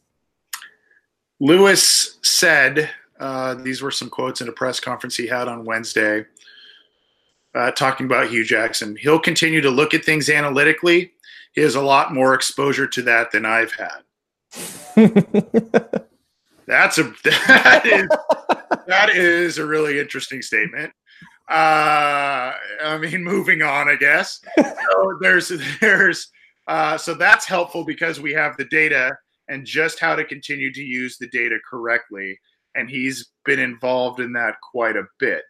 Lewis said uh, these were some quotes in a press conference he had on Wednesday, uh, talking about Hue Jackson. He'll continue to look at things analytically. He has a lot more exposure to that than I've had. That's a that is that is a really interesting statement. Uh, I mean, moving on, I guess. So there's there's uh, so that's helpful because we have the data and just how to continue to use the data correctly. And he's been involved in that quite a bit.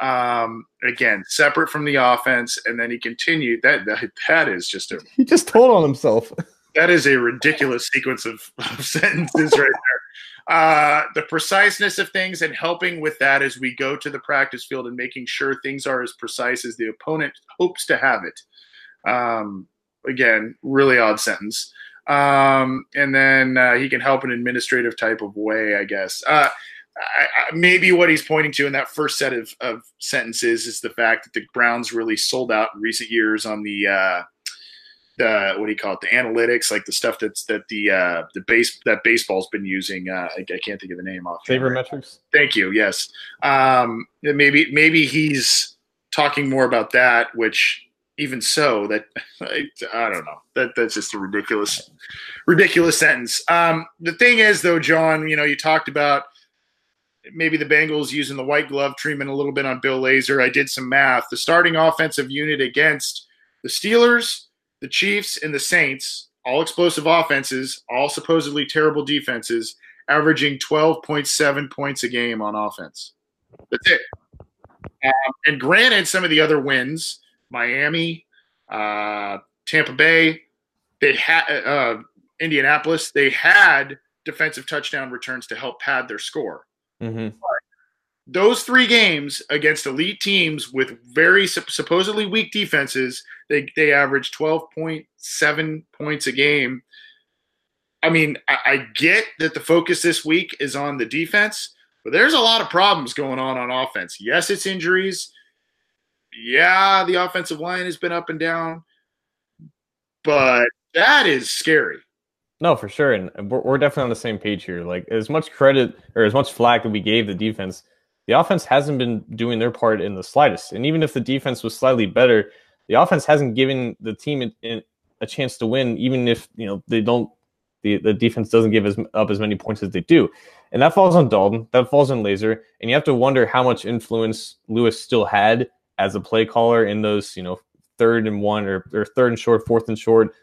Um, again, separate from the offense, and then he continued. That that, that is just a he just told on himself. That is a ridiculous sequence of, of sentences right there. Uh, the preciseness of things and helping with that as we go to the practice field and making sure things are as precise as the opponent hopes to have it. Um, again, really odd sentence. Um, and then uh, he can help in an administrative type of way, I guess. Uh, I, I, maybe what he's pointing to in that first set of, of, sentences is the fact that the Browns really sold out in recent years on the uh, the what do you call it the analytics like the stuff that's that the uh the base that baseball's been using uh i, I can't think of the name off sabermetrics thank you yes um maybe maybe he's talking more about that which even so that I, I don't know that that's just a ridiculous ridiculous sentence um the thing is though john you know you talked about maybe the Bengals using the white glove treatment a little bit on Bill Lazor. I did some math. The starting offensive unit against the Steelers the Chiefs and the Saints, all explosive offenses, all supposedly terrible defenses, averaging 12.7 points a game on offense. That's it. Um, and granted, some of the other wins, Miami, uh, Tampa Bay, they had uh, Indianapolis, they had defensive touchdown returns to help pad their score. Mm-hmm those three games against elite teams with very supposedly weak defenses, they they average twelve point seven points a game. I mean, I, I, get that the focus this week is on the defense, but there's a lot of problems going on on offense. Yes, it's injuries. Yeah, the offensive line has been up and down, but that is scary. No, for sure, and we're, we're definitely on the same page here. Like as much credit or as much flack that we gave the defense the offense hasn't been doing their part in the slightest. And even if the defense was slightly better, the offense hasn't given the team a chance to win, even if you know they don't. The, the defense doesn't give as, up as many points as they do, and that falls on Dalton. That falls on Lazor, and you have to wonder how much influence Lewis still had as a play caller in those you know third and one or, or third and short, fourth and short,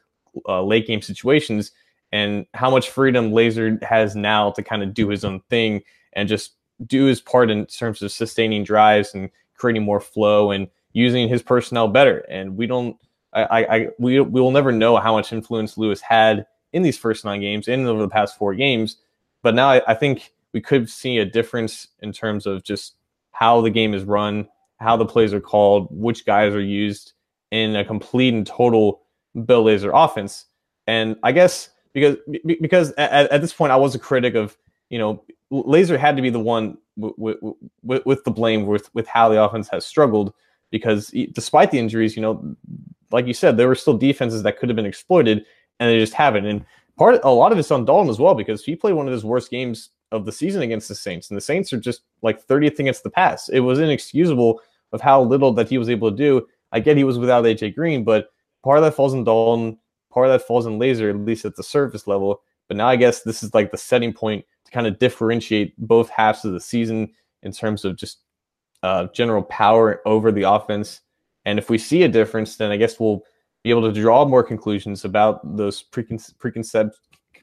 uh, late game situations, and how much freedom Lazor has now to kind of do his own thing and just do his part in terms of sustaining drives and creating more flow and using his personnel better. And we don't, I, I, we, we will never know how much influence Lewis had in these first nine games and over the past four games. But now I, I think we could see a difference in terms of just how the game is run, how the plays are called, which guys are used in a complete and total Bill Lazor offense. And I guess because because at, at this point I was a critic of you know Lazor had to be the one with, with, with the blame with with how the offense has struggled because despite the injuries, you know, like you said, there were still defenses that could have been exploited, and they just haven't. And part, a lot of it's on Dalton as well because he played one of his worst games of the season against the Saints, and the Saints are just like 30th against the pass. It was inexcusable of how little that he was able to do. I get he was without AJ Green, but part of that falls in Dalton, part of that falls in Lazor, at least at the surface level. But now I guess this is like the setting point to kind of differentiate both halves of the season in terms of just uh, general power over the offense. And if we see a difference, then I guess we'll be able to draw more conclusions about those preconce- preconceived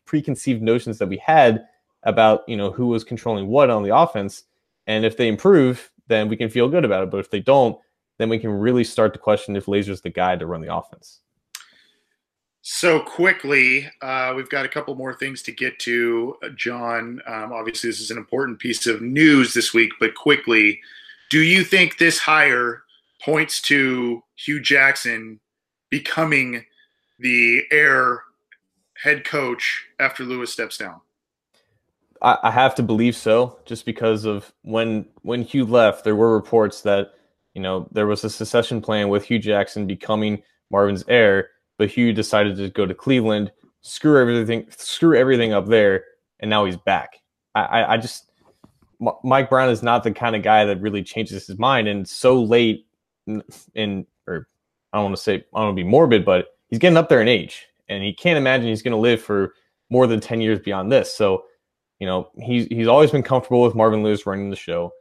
preconceived notions that we had about you know who was controlling what on the offense. And if they improve, then we can feel good about it. But if they don't, then we can really start to question if Lazor's the guy to run the offense. So quickly, uh, we've got a couple more things to get to, John. Um, obviously, this is an important piece of news this week, but quickly, do you think this hire points to Hue Jackson becoming the heir head coach after Lewis steps down? I, I have to believe so, just because of when when Hue left, there were reports that you know there was a secession plan with Hue Jackson becoming Marvin's heir, but Hue decided to go to Cleveland, screw everything, screw everything up there, and now he's back. I, I, I just Mike Brown is not the kind of guy that really changes his mind, and so late in, or I don't want to say I don't want to be morbid, but he's getting up there in age, and he can't imagine he's going to live for more than ten years beyond this. So you know, he's he's always been comfortable with Marvin Lewis running the show,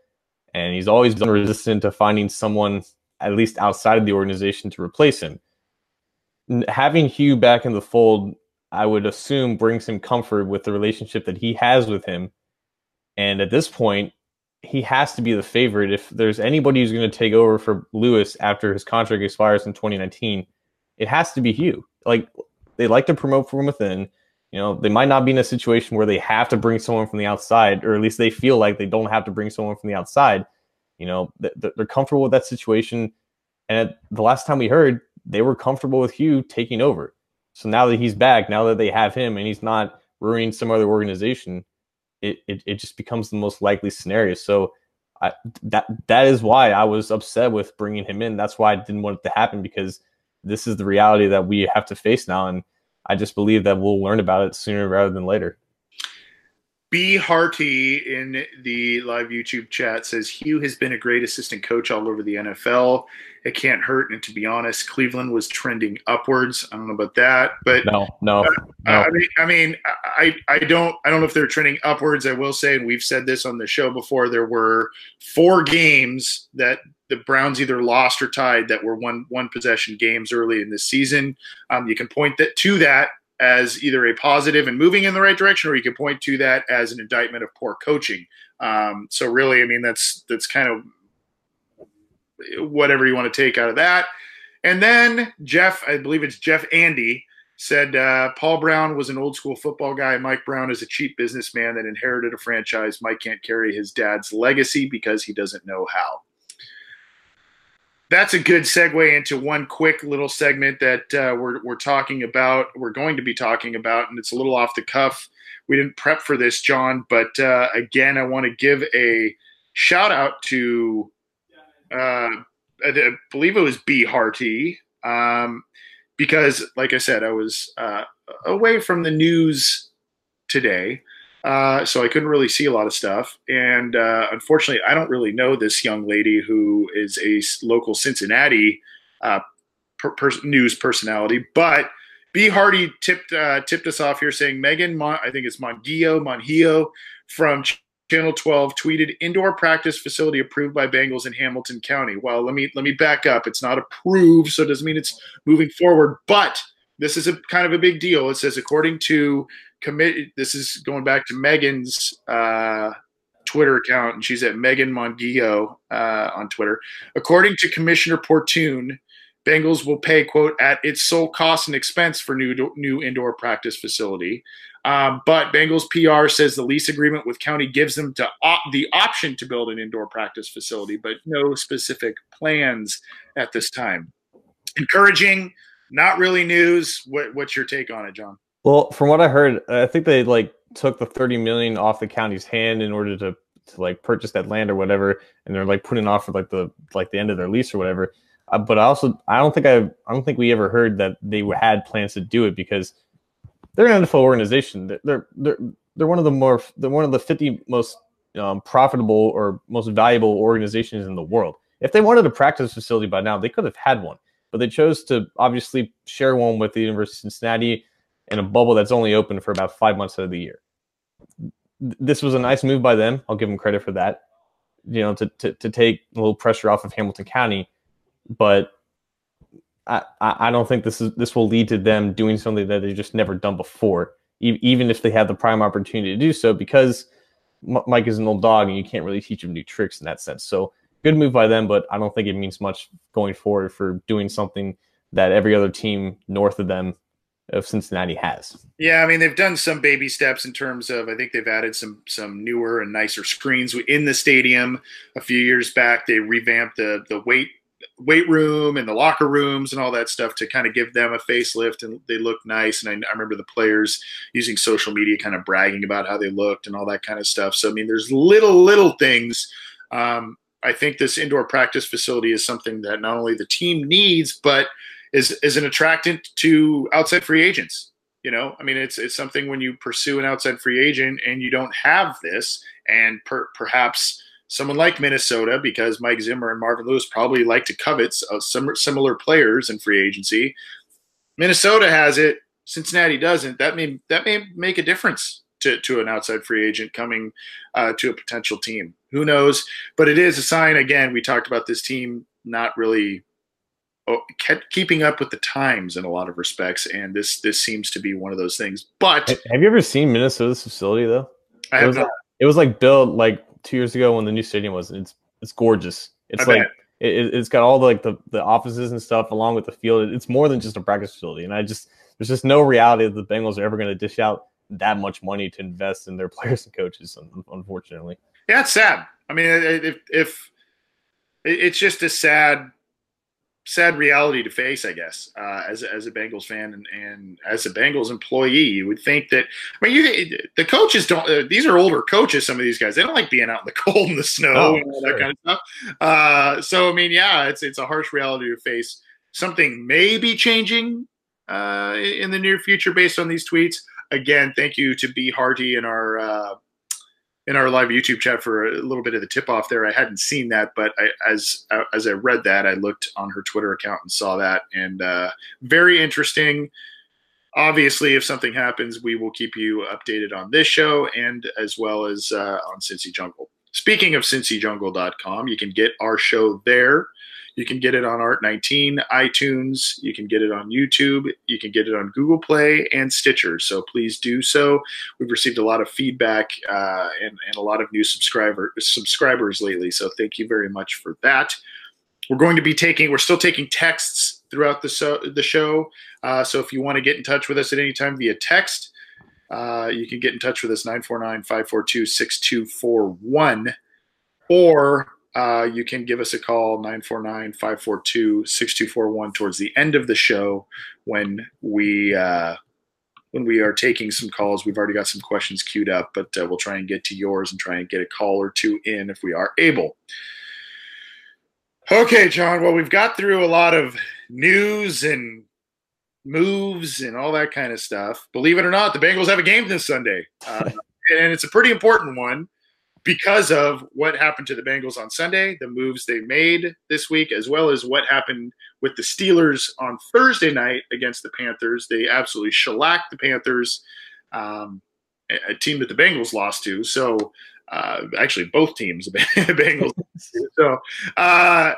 and he's always been resistant to finding someone at least outside of the organization to replace him. Having Hue back in the fold, I would assume brings him comfort with the relationship that he has with him. And at this point, he has to be the favorite. If there's anybody who's going to take over for Lewis after his contract expires in 2019, it has to be Hue. Like they like to promote from within. You know, they might not be in a situation where they have to bring someone from the outside, or at least they feel like they don't have to bring someone from the outside. You know, they're comfortable with that situation. And the last time we heard, they were comfortable with Hue taking over. So now that he's back, now that they have him and he's not ruining some other organization, it, it, it just becomes the most likely scenario. So I, that that is why I was upset with bringing him in. That's why I didn't want it to happen because this is the reality that we have to face now. And I just believe that we'll learn about it sooner rather than later. B Harty in the live YouTube chat says Hue has been a great assistant coach all over the NFL. It can't hurt. And to be honest, Cleveland was trending upwards. I don't know about that, but no, no. Uh, no. I mean, I mean, I, I don't, I don't know if they're trending upwards. I will say, and we've said this on the show before. There were four games that the Browns either lost or tied that were one one possession games early in this season. Um, you can point that to that as either a positive and moving in the right direction, or you can point to that as an indictment of poor coaching. Um, so really, I mean, that's that's kind of whatever you want to take out of that. And then Jeff, I believe it's Jeff Andy, said uh, Paul Brown was an old school football guy. Mike Brown is a cheap businessman that inherited a franchise. Mike can't carry his dad's legacy because he doesn't know how that's a good segue into one quick little segment that uh, we're, we're talking about. We're going to be talking about, and it's a little off the cuff. We didn't prep for this, John, but uh, again, I want to give a shout out to, uh, I believe it was B Harty, um, because, like I said, I was uh, away from the news today. Uh, so I couldn't really see a lot of stuff. And uh, unfortunately, I don't really know this young lady who is a local Cincinnati uh, per- per- news personality. But B. Hardy tipped uh, tipped us off here saying Megan, Mon- I think it's Monguio, Monhio from Channel 12 tweeted indoor practice facility approved by Bengals in Hamilton County. Well, let me let me back up. It's not approved, so it doesn't mean it's moving forward, but this is a kind of a big deal. It says according to This is going back to Megan's uh, Twitter account, and she's at Megan Monguio uh, on Twitter. According to Commissioner Portune, Bengals will pay quote at its sole cost and expense for new new indoor practice facility. Um, but Bengals PR says the lease agreement with county gives them to op- the option to build an indoor practice facility, but no specific plans at this time. Encouraging, not really news. What, what's your take on it, John? Well, from what I heard, I think they like took the 30 million off the county's hand in order to to like purchase that land or whatever, and they're like putting off for like the like the end of their lease or whatever. Uh, but I also I don't think I I don't think we ever heard that they had plans to do it because they're an NFL organization. They're they're they're one of the more they're one of the 50 most um, profitable or most valuable organizations in the world. If they wanted a practice facility by now, they could have had one, but they chose to obviously share one with the University of Cincinnati in a bubble that's only open for about five months out of the year. This was a nice move by them. I'll give them credit for that. You know, to to, to take a little pressure off of Hamilton County, but I, I don't think this is this will lead to them doing something that they've just never done before, e- even if they have the prime opportunity to do so, because M- Mike is an old dog and you can't really teach him new tricks in that sense. So good move by them, but I don't think it means much going forward for doing something that every other team north of them of Cincinnati has. Yeah, I mean they've done some baby steps in terms of I think they've added some some newer and nicer screens in the stadium. A few years back, they revamped the the weight weight room and the locker rooms and all that stuff to kind of give them a facelift and they look nice. And I, I, remember the players using social media kind of bragging about how they looked and all that kind of stuff. So, I mean, there's little, little things. Um, I think this indoor practice facility is something that not only the team needs, but is, is an attractant to outside free agents. You know, I mean, it's it's something when you pursue an outside free agent and you don't have this, and per, perhaps someone like Minnesota, because Mike Zimmer and Marvin Lewis probably like to covet uh, some similar players in free agency. Minnesota has it. Cincinnati doesn't. That may that may make a difference to, to an outside free agent coming uh, to a potential team. Who knows? But it is a sign. Again, we talked about this team not really Oh, keeping up with the times in a lot of respects, and this this seems to be one of those things. But have you ever seen Minnesota's facility though? I have it was, not. It was like built like two years ago when the new stadium was. It's it's gorgeous. It's I like it, has got all the, like the the offices and stuff along with the field. It's more than just a practice facility. And I just there's just no reality that the Bengals are ever going to dish out that much money to invest in their players and coaches. Unfortunately, yeah, it's sad. I mean, if if it's just a sad sad reality to face, I guess, uh, as, as a Bengals fan and, and as a Bengals employee. You would think that, I mean, you, the coaches don't, uh, these are older coaches, some of these guys. They don't like being out in the cold and the snow oh, and all sure. that kind of stuff. Uh, so, I mean, yeah, it's, it's a harsh reality to face. Something may be changing uh, in the near future based on these tweets. Again, thank you to B. Harty and our uh, in our live YouTube chat for a little bit of the tip off there. I hadn't seen that, but I, as as I read that, I looked on her Twitter account and saw that, and uh, very interesting. Obviously, if something happens, we will keep you updated on this show and as well as uh, on Cincy Jungle. Speaking of CincyJungle.com, you can get our show there. You can get it on Art19, iTunes. You can get it on YouTube. You can get it on Google Play and Stitcher. So please do so. We've received a lot of feedback uh, and, and a lot of new subscriber subscribers lately. So thank you very much for that. We're going to be taking. We're still taking texts throughout the so, the show. Uh, so if you want to get in touch with us at any time via text, uh, you can get in touch with us 949 542 6241 or uh, you can give us a call 949 542 6241 towards the end of the show when we uh, when we are taking some calls. We've already got some questions queued up but uh, we'll try and get to yours and try and get a call or two in if we are able. Okay john well we've got through a lot of news and moves and all that kind of stuff. Believe it or not the bengals have a game this sunday. Uh, and it's a pretty important one because of what happened to the Bengals on Sunday, the moves they made this week, as well as what happened with the Steelers on Thursday night against the Panthers. They absolutely shellacked the Panthers, um, a team that the Bengals lost to. So, uh, actually, both teams, the Bengals. so, uh,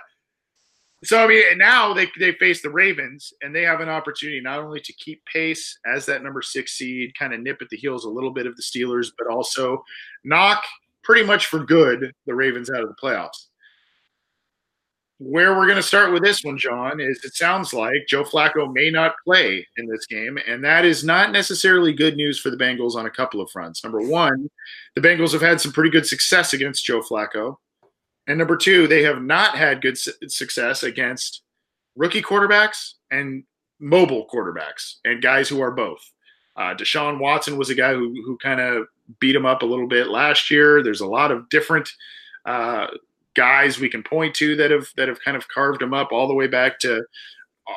so I mean, now they they face the Ravens, and they have an opportunity not only to keep pace as that number six seed, kind of nip at the heels a little bit of the Steelers, but also knock pretty much for good the Ravens out of the playoffs. Where we're going to start with this one, John, is it sounds like Joe Flacco may not play in this game, and that is not necessarily good news for the Bengals on a couple of fronts. Number one, the Bengals have had some pretty good success against Joe Flacco. And number two, they have not had good success against rookie quarterbacks and mobile quarterbacks and guys who are both. Uh, Deshaun Watson was a guy who, who kind of beat him up a little bit last year. There's a lot of different uh, guys we can point to that have that have kind of carved him up all the way back to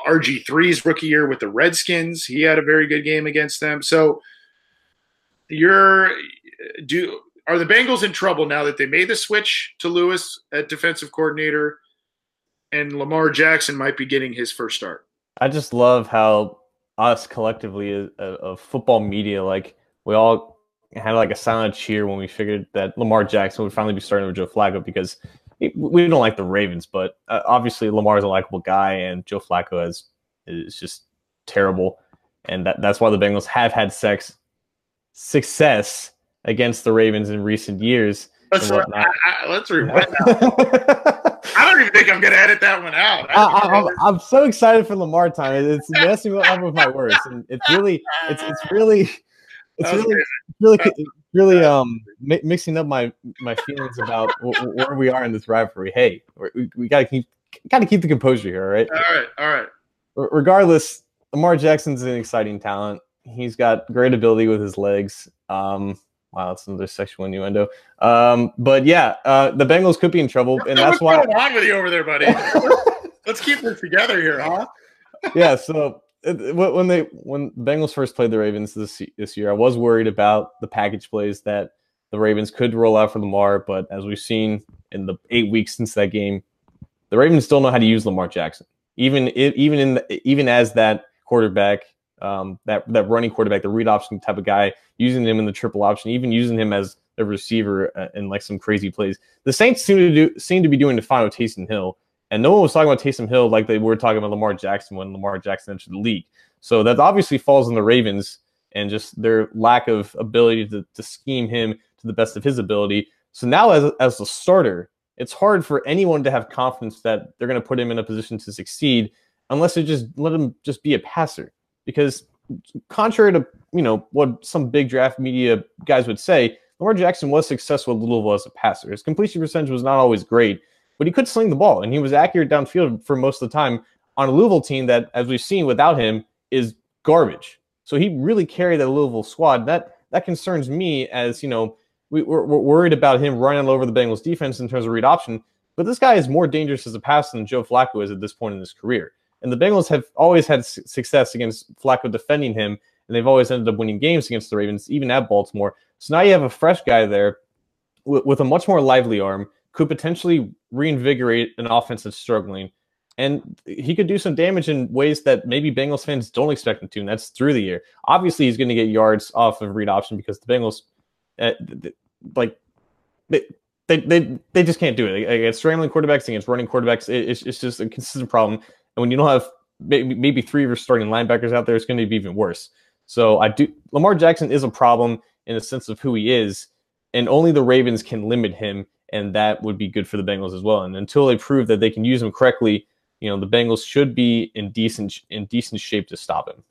RG3's rookie year with the Redskins. He had a very good game against them. So you're do are the Bengals in trouble now that they made the switch to Lewis at defensive coordinator and Lamar Jackson might be getting his first start? I just love how us collectively uh, of football media, like we all had like a silent cheer when we figured that Lamar Jackson would finally be starting with Joe Flacco because we don't like the Ravens, but uh, obviously Lamar is a likable guy and Joe Flacco is is just terrible, and that, that's why the Bengals have had sex success against the Ravens in recent years. Let's, re- I, I, let's rewind I don't even think I'm going to edit that one out. I, am so excited for Lamar time. It's messing up with my words, and it's really, it's it's really, it's really, really, really um mi- mixing up my my feelings about w- where we are in this rivalry. Hey, we, we got to keep got to keep the composure here. All right. All right. All right. R- regardless, Lamar Jackson's an exciting talent. He's got great ability with his legs. Um, Wow, that's another sexual innuendo. Um, but yeah, uh, the Bengals could be in trouble, and that's why. What's going on with you over there, buddy? Let's keep this together here, huh? yeah. So when they when Bengals first played the Ravens this this year, I was worried about the package plays that the Ravens could roll out for Lamar, but as we've seen in the eight weeks since that game, the Ravens still know how to use Lamar Jackson. Even even in the, even as that quarterback, um, that that running quarterback, the read option type of guy, using him in the triple option, even using him as a receiver uh, in like some crazy plays. The Saints seem to do seem to be doing the final Taysom Hill, and no one was talking about Taysom Hill like they were talking about Lamar Jackson when Lamar Jackson entered the league. So that obviously falls on the Ravens and just their lack of ability to, to scheme him to the best of his ability. So now as as a starter, it's hard for anyone to have confidence that they're going to put him in a position to succeed unless they just let him just be a passer because contrary to you know what some big draft media guys would say, Lamar Jackson was successful at Louisville as a passer. His completion percentage was not always great, but he could sling the ball and he was accurate downfield for most of the time on a Louisville team that, as we've seen without him, is garbage. So he really carried that Louisville squad. That that concerns me as you know we, we're, we're worried about him running all over the Bengals defense in terms of read option. But this guy is more dangerous as a passer than Joe Flacco is at this point in his career. And the Bengals have always had success against Flacco defending him, and they've always ended up winning games against the Ravens, even at Baltimore. So now you have a fresh guy there with, with a much more lively arm, could potentially reinvigorate an offense that's struggling. And he could do some damage in ways that maybe Bengals fans don't expect him to, and that's through the year. Obviously, he's going to get yards off of read option because the Bengals, uh, like, they, they, they, they just can't do it. Against scrambling quarterbacks, against running quarterbacks, it, it's, it's just a consistent problem. And when you don't have maybe, maybe three of your starting linebackers out there, it's going to be even worse. So I do. Lamar Jackson is a problem in the sense of who he is, and only the Ravens can limit him, and that would be good for the Bengals as well. And until they prove that they can use him correctly, you know the Bengals should be in decent in decent shape to stop him.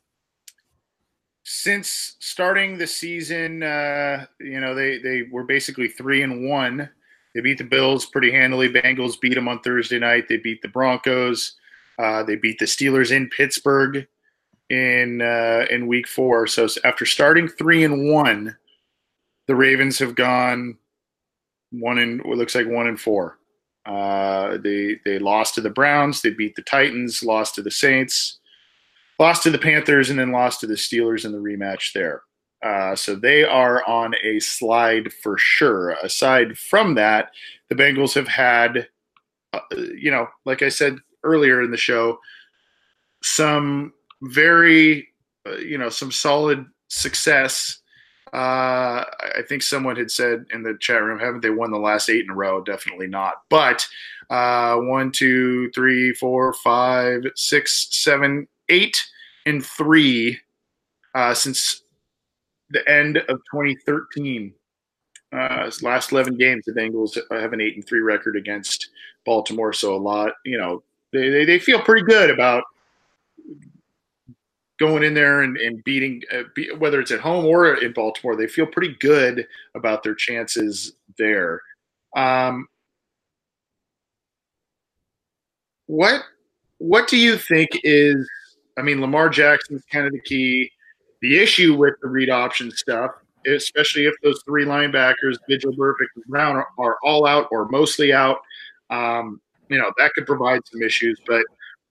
Since starting the season, uh, you know they they were basically three and one. They beat the Bills pretty handily. Bengals beat them on Thursday night. They beat the Broncos. Uh, they beat the Steelers in Pittsburgh in uh, in Week Four. So after starting three and one, the Ravens have gone one in what looks like one in four. Uh, they they lost to the Browns. They beat the Titans. Lost to the Saints. Lost to the Panthers, and then lost to the Steelers in the rematch there. Uh, so they are on a slide for sure. Aside from that, the Bengals have had, uh, you know, like I said earlier in the show, some very, uh, you know, some solid success. Uh, I think someone had said in the chat room, haven't they won the last eight in a row? Definitely not. But uh, one, two, three, four, five, six, seven, eight, and three uh, since the end of 2013. Uh, last 11 games, the Bengals have an eight and three record against Baltimore. So a lot, you know, they, they, they feel pretty good about going in there and, and beating, uh, be, whether it's at home or in Baltimore, they feel pretty good about their chances there. Um, what what do you think is? I mean, Lamar Jackson's kind of the key. The issue with the read option stuff, especially if those three linebackers, Vigil, Burfict, and Brown, are, are, all out or mostly out, um, you know that could provide some issues. But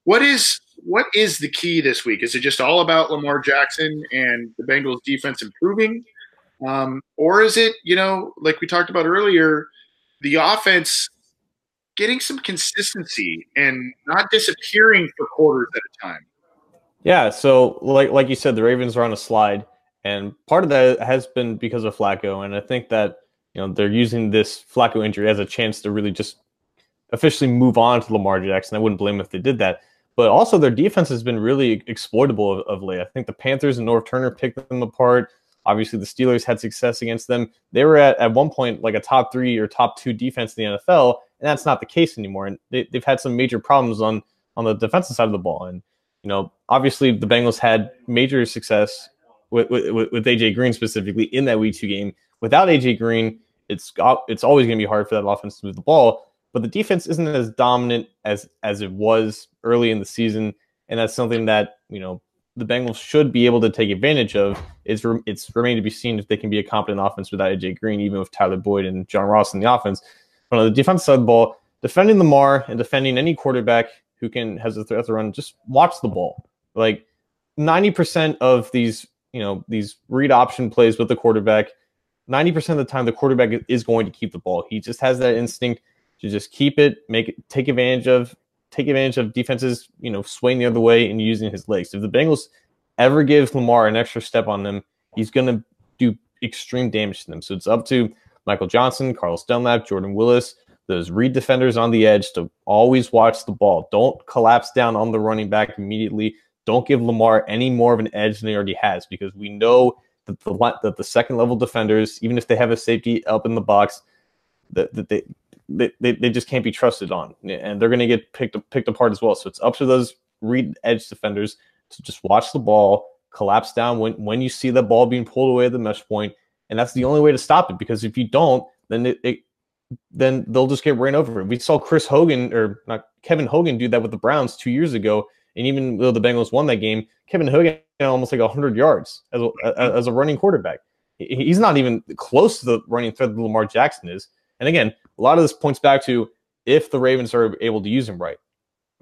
what is what is the key this week? Is it just all about Lamar Jackson and the Bengals defense improving? Um, or is it, you know, like we talked about earlier, the offense getting some consistency and not disappearing for quarters at a time? Yeah, so like like you said, the Ravens are on a slide, and part of that has been because of Flacco, and I think that you know they're using this Flacco injury as a chance to really just officially move on to Lamar Jackson. I wouldn't blame if they did that but also their defense has been really exploitable of, of late. I think the Panthers and Norv Turner picked them apart. Obviously, the Steelers had success against them. They were at, at one point like a top three or top two defense in the NFL, and that's not the case anymore. And they, they've had some major problems on on the defensive side of the ball. And you know, obviously, the Bengals had major success with with, with AJ Green specifically in that Week Two game. Without AJ Green, it's it's always going to be hard for that offense to move the ball but the defense isn't as dominant as as it was early in the season, and that's something that you know the Bengals should be able to take advantage of. It's it's remained to be seen if they can be a competent offense without AJ Green, even with Tyler Boyd and John Ross in the offense. But on the defense side of the ball, defending Lamar and defending any quarterback who can has a threat to run, just watch the ball. Like ninety percent of these, you know, these read option plays with the quarterback, ninety percent of the time the quarterback is going to keep the ball. He just has that instinct to just keep it, make it, take advantage of, take advantage of defenses, you know, swaying the other way and using his legs. If the Bengals ever give Lamar an extra step on them, he's going to do extreme damage to them. So it's up to Michael Johnson, Carlos Dunlap, Jordan Willis, those read defenders on the edge to always watch the ball. Don't collapse down on the running back immediately. Don't give Lamar any more of an edge than he already has because we know that the that the second level defenders, even if they have a safety up in the box, that, that they they, they, just can't be trusted on, and they're going to get picked picked apart as well. So it's up to those read edge defenders to just watch the ball collapse down when when you see the ball being pulled away at the mesh point, and that's the only way to stop it. Because if you don't, then it, it then they'll just get ran over. We saw Chris Hogan or not Kevin Hogan do that with the Browns two years ago, and even though the Bengals won that game, Kevin Hogan almost like hundred yards as a, as a running quarterback. He's not even close to the running threat that Lamar Jackson is. And again, a lot of this points back to if the Ravens are able to use him right,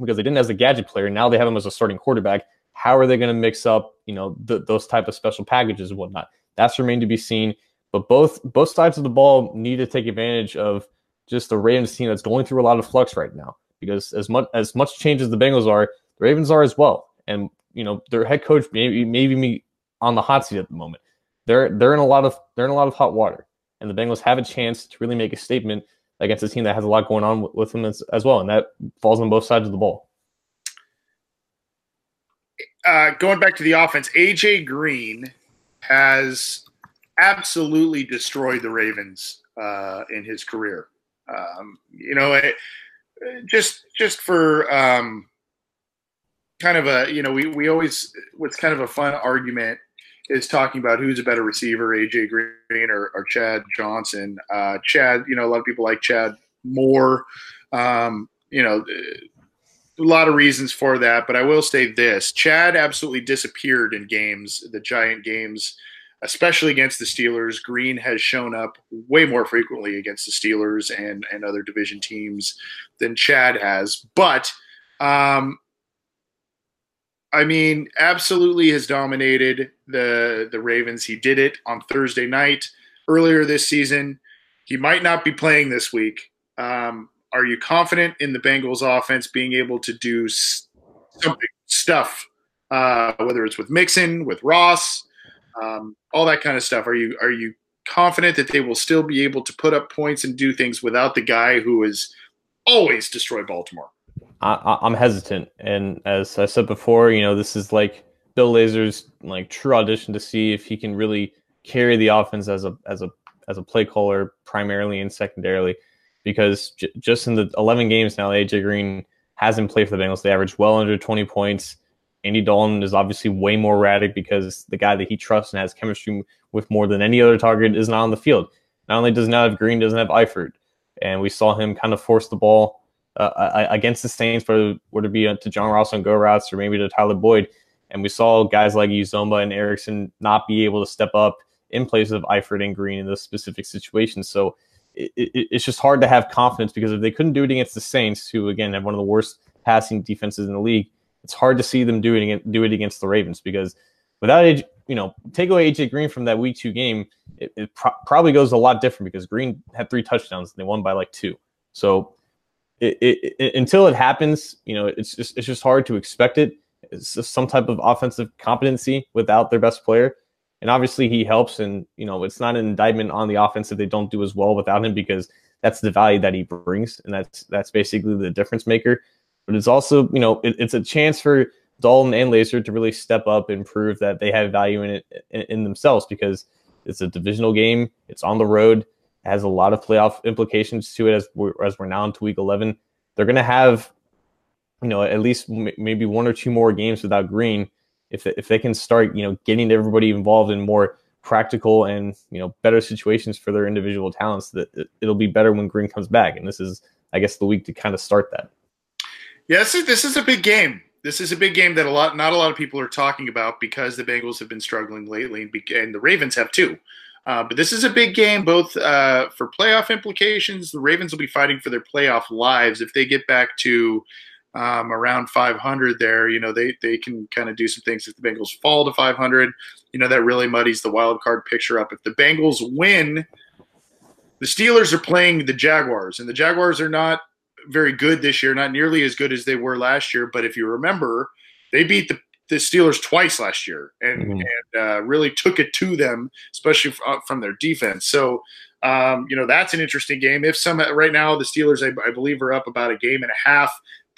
because they didn't as a gadget player. Now they have him as a starting quarterback. How are they going to mix up, you know, th- those type of special packages and whatnot? That's remained to be seen. But both both sides of the ball need to take advantage of just the Ravens team that's going through a lot of flux right now. Because as much as much change as the Bengals are, the Ravens are as well. And you know, their head coach maybe maybe me on the hot seat at the moment. They're they're in a lot of they're in a lot of hot water. And the Bengals have a chance to really make a statement against a team that has a lot going on with them as, as well, and that falls on both sides of the ball. Uh, going back to the offense, AJ Green has absolutely destroyed the Ravens uh, in his career. Um, you know, it, just just for um, kind of a you know we we always what's kind of a fun argument is talking about who's a better receiver, AJ Green or, or Chad Johnson. Uh, Chad, you know, a lot of people like Chad more. Um, you know, a lot of reasons for that, but I will say this: Chad absolutely disappeared in games, the giant games, especially against the Steelers. Green has shown up way more frequently against the Steelers and and other division teams than Chad has, but. Um, I mean, absolutely has dominated the the Ravens. He did it on Thursday night earlier this season. He might not be playing this week. Um, are you confident in the Bengals offense being able to do something stuff, uh, whether it's with Mixon, with Ross, um, all that kind of stuff? Are you are you confident that they will still be able to put up points and do things without the guy who has always destroyed Baltimore? I, I'm hesitant, and as I said before, you know, this is like Bill Lazor's like true audition to see if he can really carry the offense as a as a as a play caller primarily and secondarily because j- just in the 11 games now, AJ Green hasn't played for the Bengals. They average well under 20 points. Andy Dalton is obviously way more erratic because the guy that he trusts and has chemistry with more than any other target is not on the field. Not only does not have Green, doesn't have Eifert, and we saw him kind of force the ball uh, against the Saints, whether were to be to John Ross on go routes or maybe to Tyler Boyd, and we saw guys like Uzomah and Erickson not be able to step up in place of Eifert and Green in those specific situations. So it, it, it's just hard to have confidence because if they couldn't do it against the Saints, who again have one of the worst passing defenses in the league, it's hard to see them doing it do it against the Ravens because without you know take away AJ Green from that Week Two game, it, it pro- probably goes a lot different because Green had three touchdowns and they won by like two. So it, it, until it happens, you know, it's just it's just hard to expect it. It's some type of offensive competency without their best player. And obviously he helps and you know, it's not an indictment on the offense if they don't do as well without him because that's the value that he brings and that's that's basically the difference maker. But it's also, you know, it, it's a chance for Dalton and Lazor to really step up and prove that they have value in it in, in themselves because it's a divisional game, it's on the road, it has a lot of playoff implications to it as we're, as we're now into week 11. They're going to have you know at least m- maybe one or two more games without Green if if they can start you know getting everybody involved in more practical and you know better situations for their individual talents that it'll be better when Green comes back and this is I guess the week to kind of start that. Yeah, this is, this is a big game. This is a big game that a lot not a lot of people are talking about because the Bengals have been struggling lately and the Ravens have too. Uh, but this is a big game, both uh, for playoff implications. The Ravens will be fighting for their playoff lives if they get back to um, around 500 there, you know, they, they can kind of do some things. If the Bengals fall to 500, you know, that really muddies the wild card picture up. If the Bengals win, the Steelers are playing the Jaguars, and the Jaguars are not very good this year, not nearly as good as they were last year. But if you remember, they beat the, the Steelers twice last year and, mm-hmm. and uh, really took it to them, especially uh, from their defense. So, um, you know, that's an interesting game. If some right now, the Steelers, I, I, believe, are up about a game and a half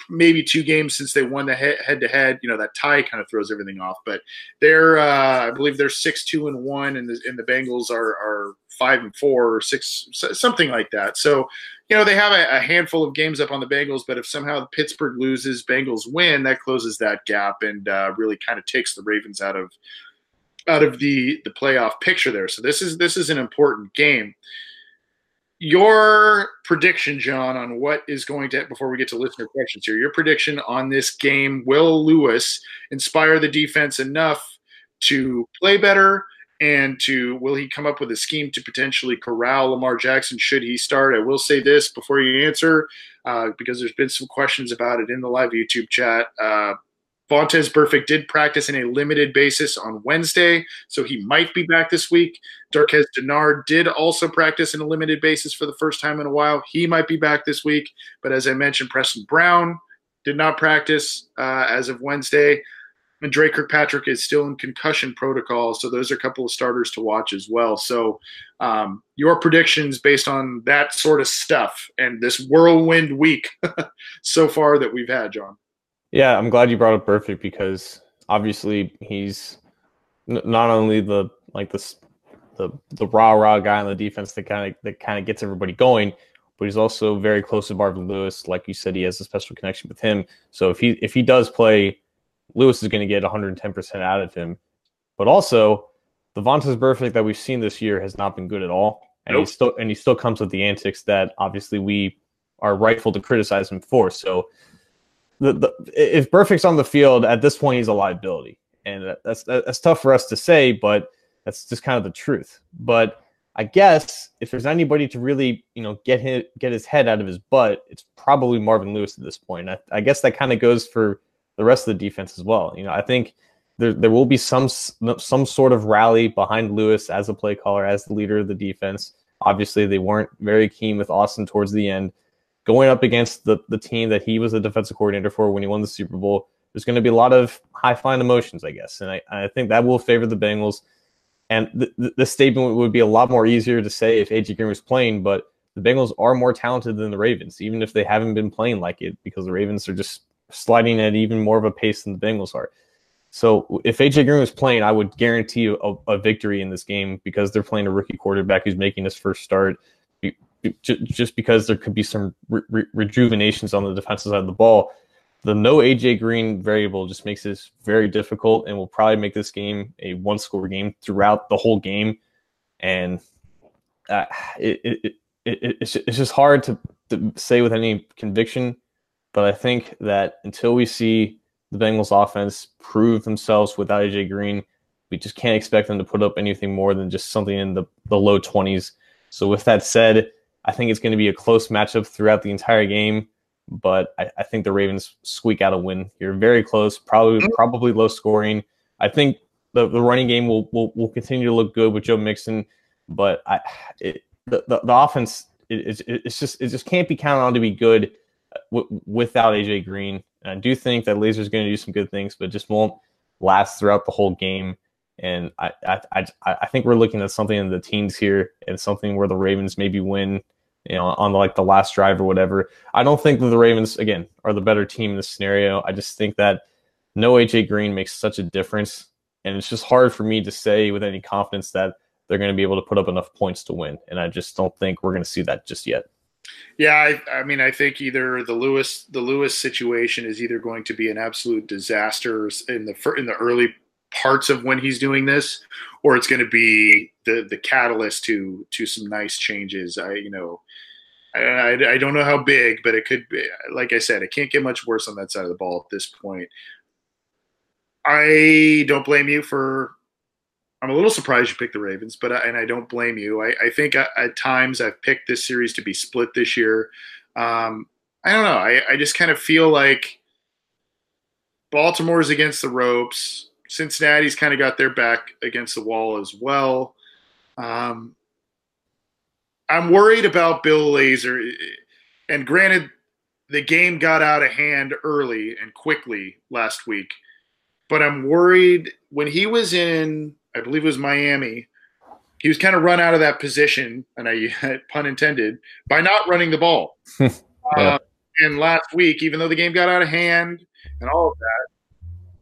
maybe two games since they won the head to head. You know that tie kind of throws everything off. But they're, uh, I believe they're six two and one, and the and the Bengals are are five and four or six something like that. So you know they have a, a, handful of games up on the Bengals, but if somehow Pittsburgh loses, Bengals win, that closes that gap and uh, really kind of takes the Ravens out of out of the the playoff picture there. So this is this is an important game your prediction, John, on what is going to before we get to listener questions here. Your prediction on this game: Will Lewis inspire the defense enough to play better, and to will he come up with a scheme to potentially corral Lamar Jackson should he start? I will say this before you answer, uh, because there's been some questions about it in the live YouTube chat. Uh, Vontaze Burfict did practice in a limited basis on Wednesday, so he might be back this week. Darqueze Dennard did also practice in a limited basis for the first time in a while. He might be back this week, but as I mentioned, Preston Brown did not practice uh, as of Wednesday. And Dre Kirkpatrick is still in concussion protocol, so those are a couple of starters to watch as well. So, um, your predictions based on that sort of stuff and this whirlwind week so far that we've had, John. Yeah, I'm glad you brought up Burfict because obviously he's n- not only the like the the the rah rah guy on the defense that kind of that kind of gets everybody going, but he's also very close to Marvin Lewis. Like you said, he has a special connection with him. So if he if he does play, Lewis is going to get 110 percent out of him. But also, the Vontaze Burfict that we've seen this year has not been good at all, and nope. he still and he still comes with the antics that obviously we are rightful to criticize him for. So the, the if Burfict's on the field at this point, he's a liability, and that's that's tough for us to say, but that's just kind of the truth. But I guess if there's anybody to really, you know, get his, get his head out of his butt, it's probably Marvin Lewis at this point. I, I guess that kind of goes for the rest of the defense as well. You know, I think there there will be some some sort of rally behind Lewis as a play caller, as the leader of the defense. Obviously, they weren't very keen with Austin towards the end going up against the, the team that he was the defensive coordinator for when he won the Super Bowl, there's going to be a lot of high flying emotions, I guess. And I, I think that will favor the Bengals. And the, the, the statement would be a lot more easier to say if AJ Green was playing, but the Bengals are more talented than the Ravens, even if they haven't been playing like it, because the Ravens are just sliding at even more of a pace than the Bengals are. So if AJ Green was playing, I would guarantee a, a victory in this game because they're playing a rookie quarterback who's making his first start. Just because there could be some re- re- rejuvenations on the defensive side of the ball, the no AJ Green variable just makes this very difficult and will probably make this game a one score game throughout the whole game. And uh, it, it, it, it, it's, it's just hard to, to say with any conviction. But I think that until we see the Bengals offense prove themselves without AJ Green. We just can't expect them to put up anything more than just something in the, the low 20s. So, with that said, I think it's going to be a close matchup throughout the entire game, but I, I think the Ravens squeak out a win. You're very close, probably mm-hmm. probably low scoring. I think the, the running game will, will will continue to look good with Joe Mixon, but I it, the, the, the offense it, it, it's just it just can't be counted on to be good without AJ Green. And I do think that Lazor's going to do some good things, but just won't last throughout the whole game. And I, I, I, I think we're looking at something in the teens here and something where the Ravens maybe win, you know, on like the last drive or whatever. I don't think that the Ravens, again, are the better team in this scenario. I just think that no AJ Green makes such a difference. And it's just hard for me to say with any confidence that they're going to be able to put up enough points to win. And I just don't think we're going to see that just yet. Yeah, I, I, mean, I think either the Lewis the Lewis situation is either going to be an absolute disaster in the in the early parts of when he's doing this, or it's going to be the the catalyst to to some nice changes. I you know, I, I, I don't know how big, but it could be. Like I said, it can't get much worse on that side of the ball at this point. I don't blame you for I'm a little surprised you picked the Ravens, but I, and I don't blame you. I, I think at, at, times I've picked this series to be split this year. Um, I don't know. I, I just kind of feel like Baltimore's against the ropes. Cincinnati's kind of got their back against the wall as well. Um, I'm worried about Bill Lazor. And granted, the game got out of hand early and quickly last week, but I'm worried when he was in I believe it was Miami. He was kind of run out of that position, and I pun intended, by not running the ball. yeah. uh, and last week, even though the game got out of hand and all of that,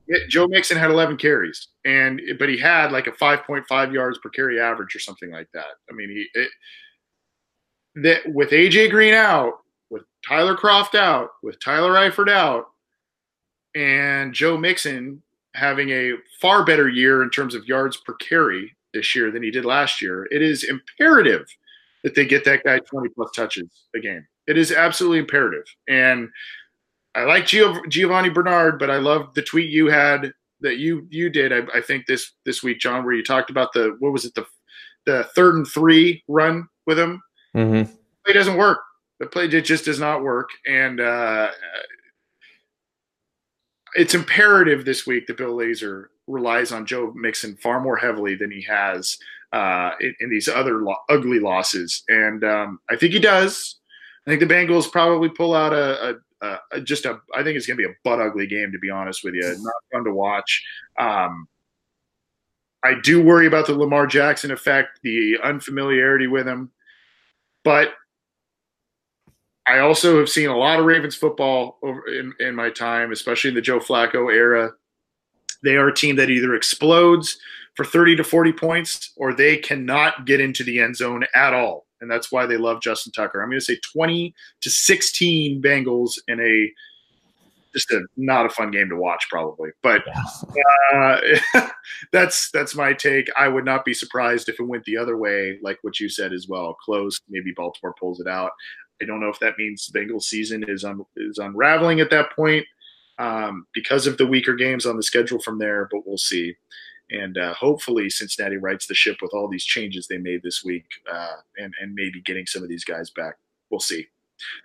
it, Joe Mixon had 11 carries, and but he had like a 5.5 yards per carry average or something like that. I mean, he it, that with AJ Green out, with Tyler Kroft out, with Tyler Eifert out, and Joe Mixon having a far better year in terms of yards per carry this year than he did last year, it is imperative that they get that guy 20 plus touches a game. It is absolutely imperative. And I like Giovani Bernard, but I love the tweet you had that you you did. I, I, think this this week, John, where you talked about the what was it the the third and three run with him. Mm-hmm. It doesn't work. The play it just does not work, and uh, it's imperative this week that Bill Lazor relies on Joe Mixon far more heavily than he has uh, in, in, these other lo- ugly losses, and um, I think he does. I think the Bengals probably pull out a, a, a just a. I think it's going to be a butt ugly game, to be honest with you. Not fun to watch. Um, I do worry about the Lamar Jackson effect, the unfamiliarity with him, but I also have seen a lot of Ravens football over in, in my time, especially in the Joe Flacco era. They are a team that either explodes for 30 to 40 points or they cannot get into the end zone at all. And that's why they love Justin Tucker. I'm going to say 20 to 16 Bengals in a just a not a fun game to watch probably but uh, that's that's my take i would not be surprised if it went the other way like what you said as well close maybe baltimore pulls it out I don't know if that means the Bengals season is un, is unraveling at that point um, because of the weaker games on the schedule from there, but we'll see. And uh, hopefully, Cincinnati rights the ship with all these changes they made this week, uh, and and maybe getting some of these guys back. We'll see.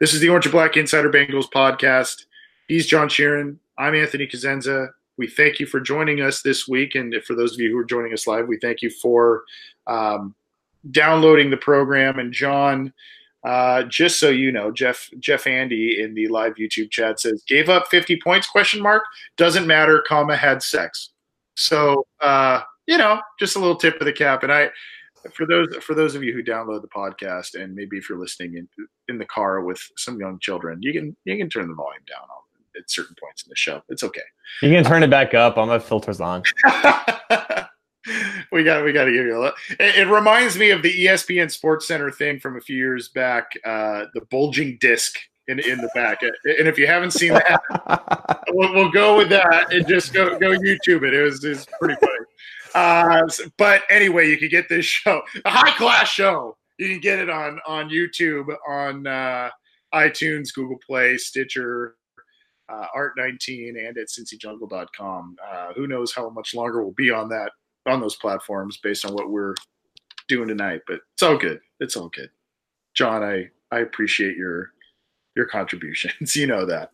This is the Orange and Black Insider Bengals podcast. He's John Sheeran. I'm Anthony Cosenza. We thank you for joining us this week, and for those of you who are joining us live, we thank you for um, downloading the program. And John, uh, just so you know, Jeff Jeff Andy in the live YouTube chat says gave up 50 points question mark doesn't matter comma had sex. So uh, you know, just a little tip of the cap. And I for those for those of you who download the podcast and maybe if you're listening in in the car with some young children, you can you can turn the volume down. at certain points in the show. It's okay. You can turn it back up. I'm gonna filters on. we got we got to give you a look. It, it, reminds me of the ESPN Sports Center thing from a few years back, uh, the bulging disc in in the back. And if you haven't seen that, we'll, we'll, go with that and just go go YouTube it. It was, it was pretty funny. Uh, but anyway, you can get this show, a high class show. You can get it on on YouTube, on uh, iTunes, Google Play, Stitcher, uh, Art19, and at CincyJungle.com. Uh, who knows how much longer we'll be on that on those platforms based on what we're doing tonight. But it's all good. It's all good. John, I I appreciate your your contributions. you know that.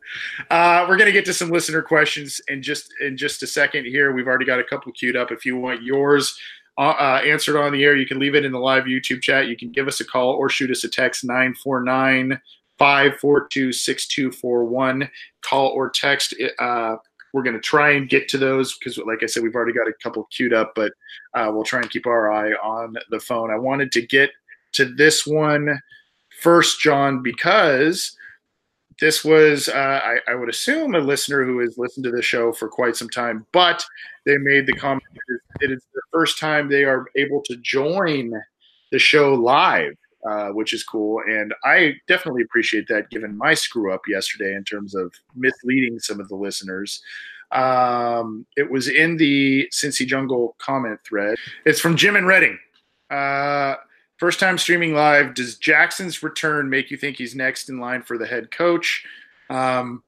Uh, we're gonna get to some listener questions in just in just a second here. We've already got a couple queued up. If you want yours uh, uh answered on the air, you can leave it in the live YouTube chat. You can give us a call or shoot us a text 949 542 6241. Call or text. Uh, we're going to try and get to those because, like I said, we've already got a couple queued up, but uh, we'll try and keep our eye on the phone. I wanted to get to this one first, John, because this was, uh, I, I, would assume, a listener who has listened to the show for quite some time, but they made the comment it is the first time they are able to join the show live. Uh, which is cool. And I definitely appreciate that given my screw up yesterday in terms of misleading some of the listeners. Um, it was in the Cincy Jungle comment thread. It's from Jim and Reading. Uh, first time streaming live. Does Jackson's return make you think he's next in line for the head coach? Um,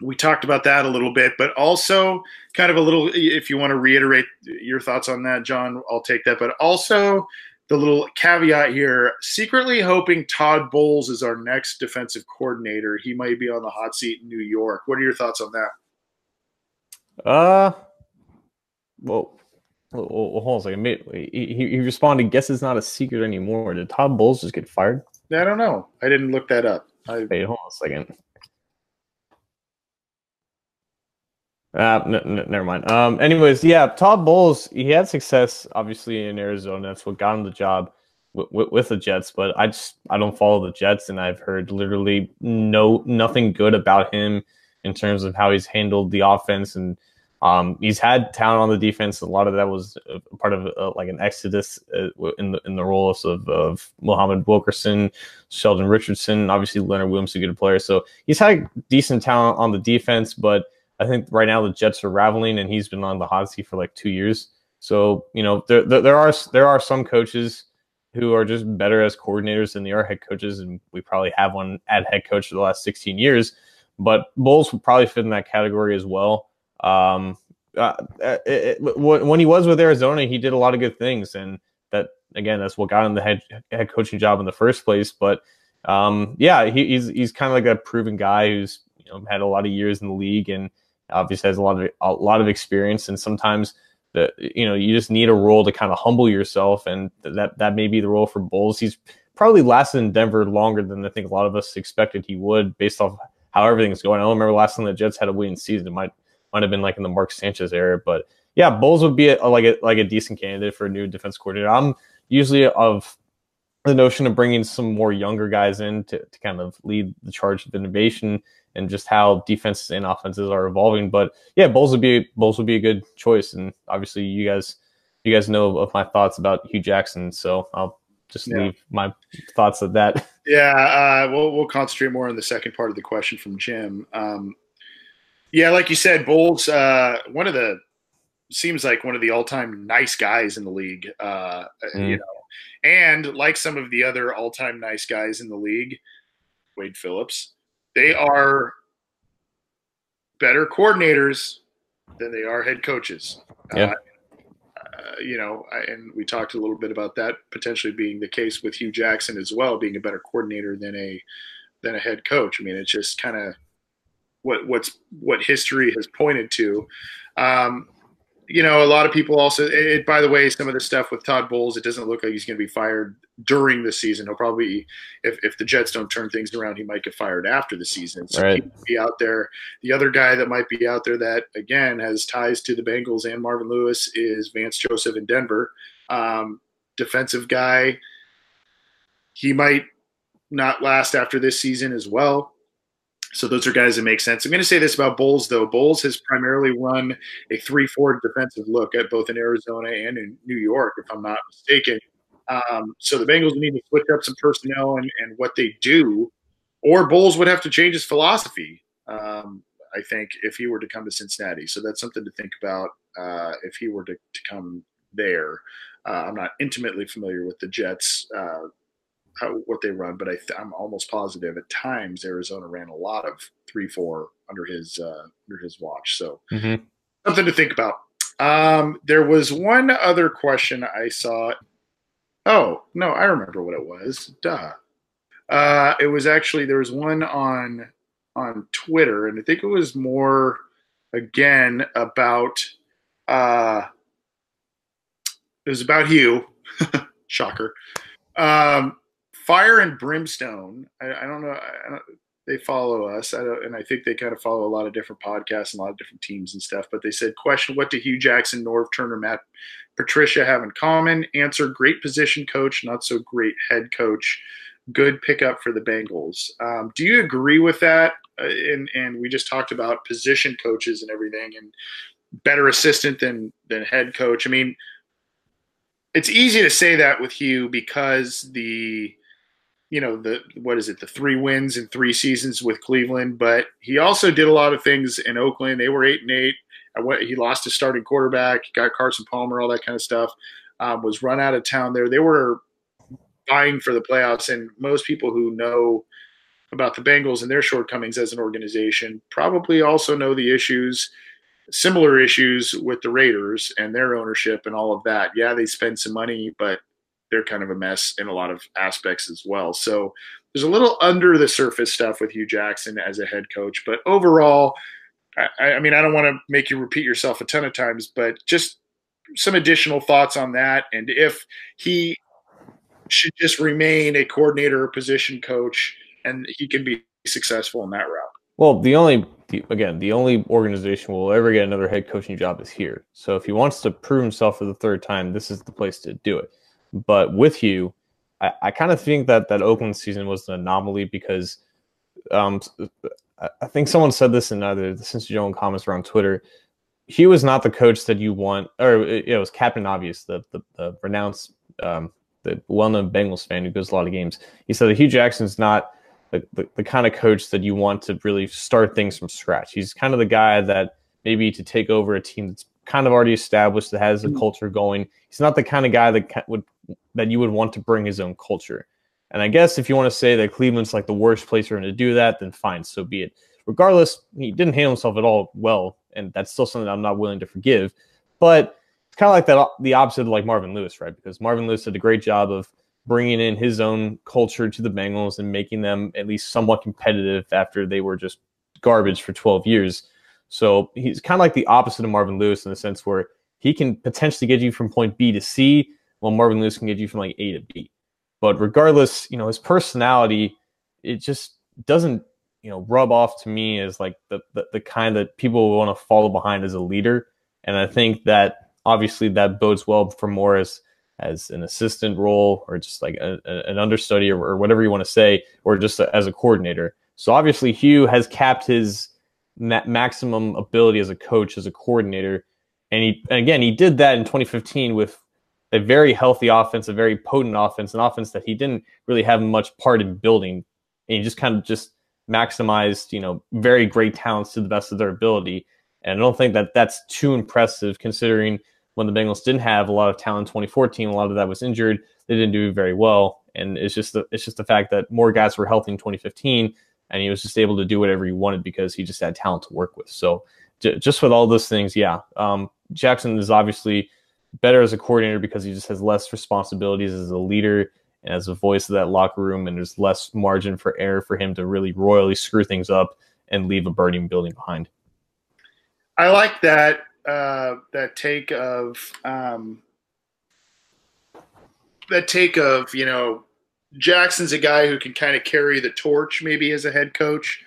we talked about that a little bit, but also kind of a little, if you want to reiterate your thoughts on that, John, I'll take that. But also, the little caveat here secretly hoping Todd Bowles is our next defensive coordinator. He might be on the hot seat in New York. What are your thoughts on that? Uh, well, hold on a second. He, he, he responded, guess it's not a secret anymore. Did Todd Bowles just get fired? I don't know. I didn't look that up. I, Wait, hold on a second. Uh, n- n- never mind. Um, anyways, yeah, Todd Bowles, he had success obviously in Arizona. That's what got him the job w- w- with the Jets. But I just I don't follow the Jets, and I've heard literally no nothing good about him in terms of how he's handled the offense. And um, he's had talent on the defense. A lot of that was part of uh, like an exodus uh, in the in the roles of of Muhammad Wilkerson, Sheldon Richardson, obviously Leonard Williams, a good player. So he's had decent talent on the defense, but I think right now the Jets are raveling, and he's been on the hot seat for like two years. So you know there, there, there are there are some coaches who are just better as coordinators than they are head coaches, and we probably have one at head coach for the last 16 years. But Bowles would probably fit in that category as well. Um, uh, it, it, when he was with Arizona, he did a lot of good things, and that again, that's what got him the head head coaching job in the first place. But um, yeah, he, he's he's kind of like a proven guy who's you know had a lot of years in the league and obviously has a lot of a lot of experience, and sometimes the you know you just need a role to kind of humble yourself, and that that may be the role for Bowles. He's probably lasted in Denver longer than I think a lot of us expected he would, based off how everything's going. I don't remember last time the Jets had a winning season. It might might have been like in the Mark Sanchez era, but yeah, Bowles would be a, like a like a decent candidate for a new defense coordinator. I'm usually of the notion of bringing some more younger guys in to, to kind of lead the charge of innovation and just how defenses and offenses are evolving. But yeah, Bowles would be Bowles would be a good choice, and obviously you guys you guys know of my thoughts about Hue Jackson, so I'll just yeah. leave my thoughts at that. Yeah, uh, we'll we'll concentrate more on the second part of the question from Jim. Um, yeah, like you said, Bowles, uh, one of the seems like one of the all-time nice guys in the league. Uh, mm. You know, and like some of the other all-time nice guys in the league, Wade Phillips, they are better coordinators than they are head coaches. Yeah. Uh, you know, and we talked a little bit about that potentially being the case with Hue Jackson as well, being a better coordinator than a than a head coach. I mean, it's just kind of what what's what history has pointed to. Um, you know, a lot of people also. It, by the way, some of the stuff with Todd Bowles, it doesn't look like he's going to be fired during the season. He'll probably, if, if the Jets don't turn things around, he might get fired after the season. So right. he be out there. The other guy that might be out there that again has ties to the Bengals and Marvin Lewis is Vance Joseph in Denver. Um, defensive guy. He might not last after this season as well. So those are guys that make sense. I'm going to say this about Bowles, though. Bowles has primarily run a 3 4 defensive look at both in Arizona and in New York, if I'm not mistaken. Um, so the Bengals need to switch up some personnel and, and what they do, or Bowles would have to change his philosophy. Um, I think if he were to come to Cincinnati, so that's something to think about uh, if he were to, to come there. Uh, I'm not intimately familiar with the Jets, uh, how, what they run, but I am almost positive at times Arizona ran a lot of three four under his uh, under his watch. So mm-hmm. something to think about. Um, there was one other question I saw. Oh no, I remember what it was. Duh. Uh, it was actually there was one on on Twitter, and I think it was more again about uh, it was about you. Shocker. Um, Fire and Brimstone. I, I don't know. I don't, they follow us, I and I think they kind of follow a lot of different podcasts and a lot of different teams and stuff. But they said, "Question: What do Hue Jackson, Norv Turner, Matt Patricia have in common?" Answer: Great position coach, not so great head coach. Good pickup for the Bengals. Um, do you agree with that? Uh, and and we just talked about position coaches and everything, and better assistant than than head coach. I mean, it's easy to say that with Hue because the you know the what is it the three wins in three seasons with Cleveland, but he also did a lot of things in Oakland. They were eight and eight. He lost his starting quarterback, got Carson Palmer, all that kind of stuff. Um, was run out of town there. They were vying for the playoffs, and most people who know about the Bengals and their shortcomings as an organization probably also know the issues similar issues with the Raiders and their ownership and all of that. Yeah, they spend some money, but they're kind of a mess in a lot of aspects as well. So there's a little under the surface stuff with Hue Jackson as a head coach, but overall, I, I mean, I don't want to make you repeat yourself a ton of times, but just some additional thoughts on that, and if he should just remain a coordinator or position coach, and he can be successful in that route. Well, the only again, the only organization will ever get another head coaching job is here. So if he wants to prove himself for the third time, this is the place to do it. But with you, I, I kind of think that that Oakland season was an anomaly because um, I think someone said this in either the Cincy Joe comments or on Twitter. He was not the coach that you want, or it, it was Captain Obvious, the the, the renowned, um, the well-known Bengals fan who goes a lot of games. He said that Hue Jackson's not the, the, the kind of coach that you want to really start things from scratch. He's kind of the guy that maybe to take over a team that's kind of already established that has a mm. culture going. He's not the kind of guy that would that you would want to bring his own culture. And I guess if you want to say that Cleveland's like the worst place for him to do that, then fine, so be it. Regardless, he didn't handle himself at all well, and that's still something I'm not willing to forgive. But it's kind of like that the opposite of like Marvin Lewis, right? Because Marvin Lewis did a great job of bringing in his own culture to the Bengals and making them at least somewhat competitive after they were just garbage for 12 years. So he's kind of like the opposite of Marvin Lewis in the sense where he can potentially get you from point B to C, while Marvin Lewis can get you from like A to B. But regardless, you know, his personality, it just doesn't, you know, rub off to me as like the, the, the kind that people want to follow behind as a leader. And I think that obviously that bodes well for Morris as an assistant role or just like a, a, an understudy or, or, whatever you want to say, or just a, as a coordinator. So obviously, Hue has capped his ma- maximum ability as a coach, as a coordinator, and he and again he did that in 2015 with a very healthy offense, a very potent offense, an offense that he didn't really have much part in building, and he just kind of just maximized, you know, very great talents to the best of their ability. And I don't think that that's too impressive considering when the Bengals didn't have a lot of talent in 2014, a lot of that was injured. They didn't do very well, and it's just the, it's just the fact that more guys were healthy in 2015, and he was just able to do whatever he wanted because he just had talent to work with. So j- just with all those things, yeah, um, Jackson is obviously better as a coordinator because he just has less responsibilities as a leader and as a voice of that locker room, and there's less margin for error for him to really royally screw things up and leave a burning building behind. I like that uh, that take of um, that take of you know Jackson's a guy who can kind of carry the torch maybe as a head coach,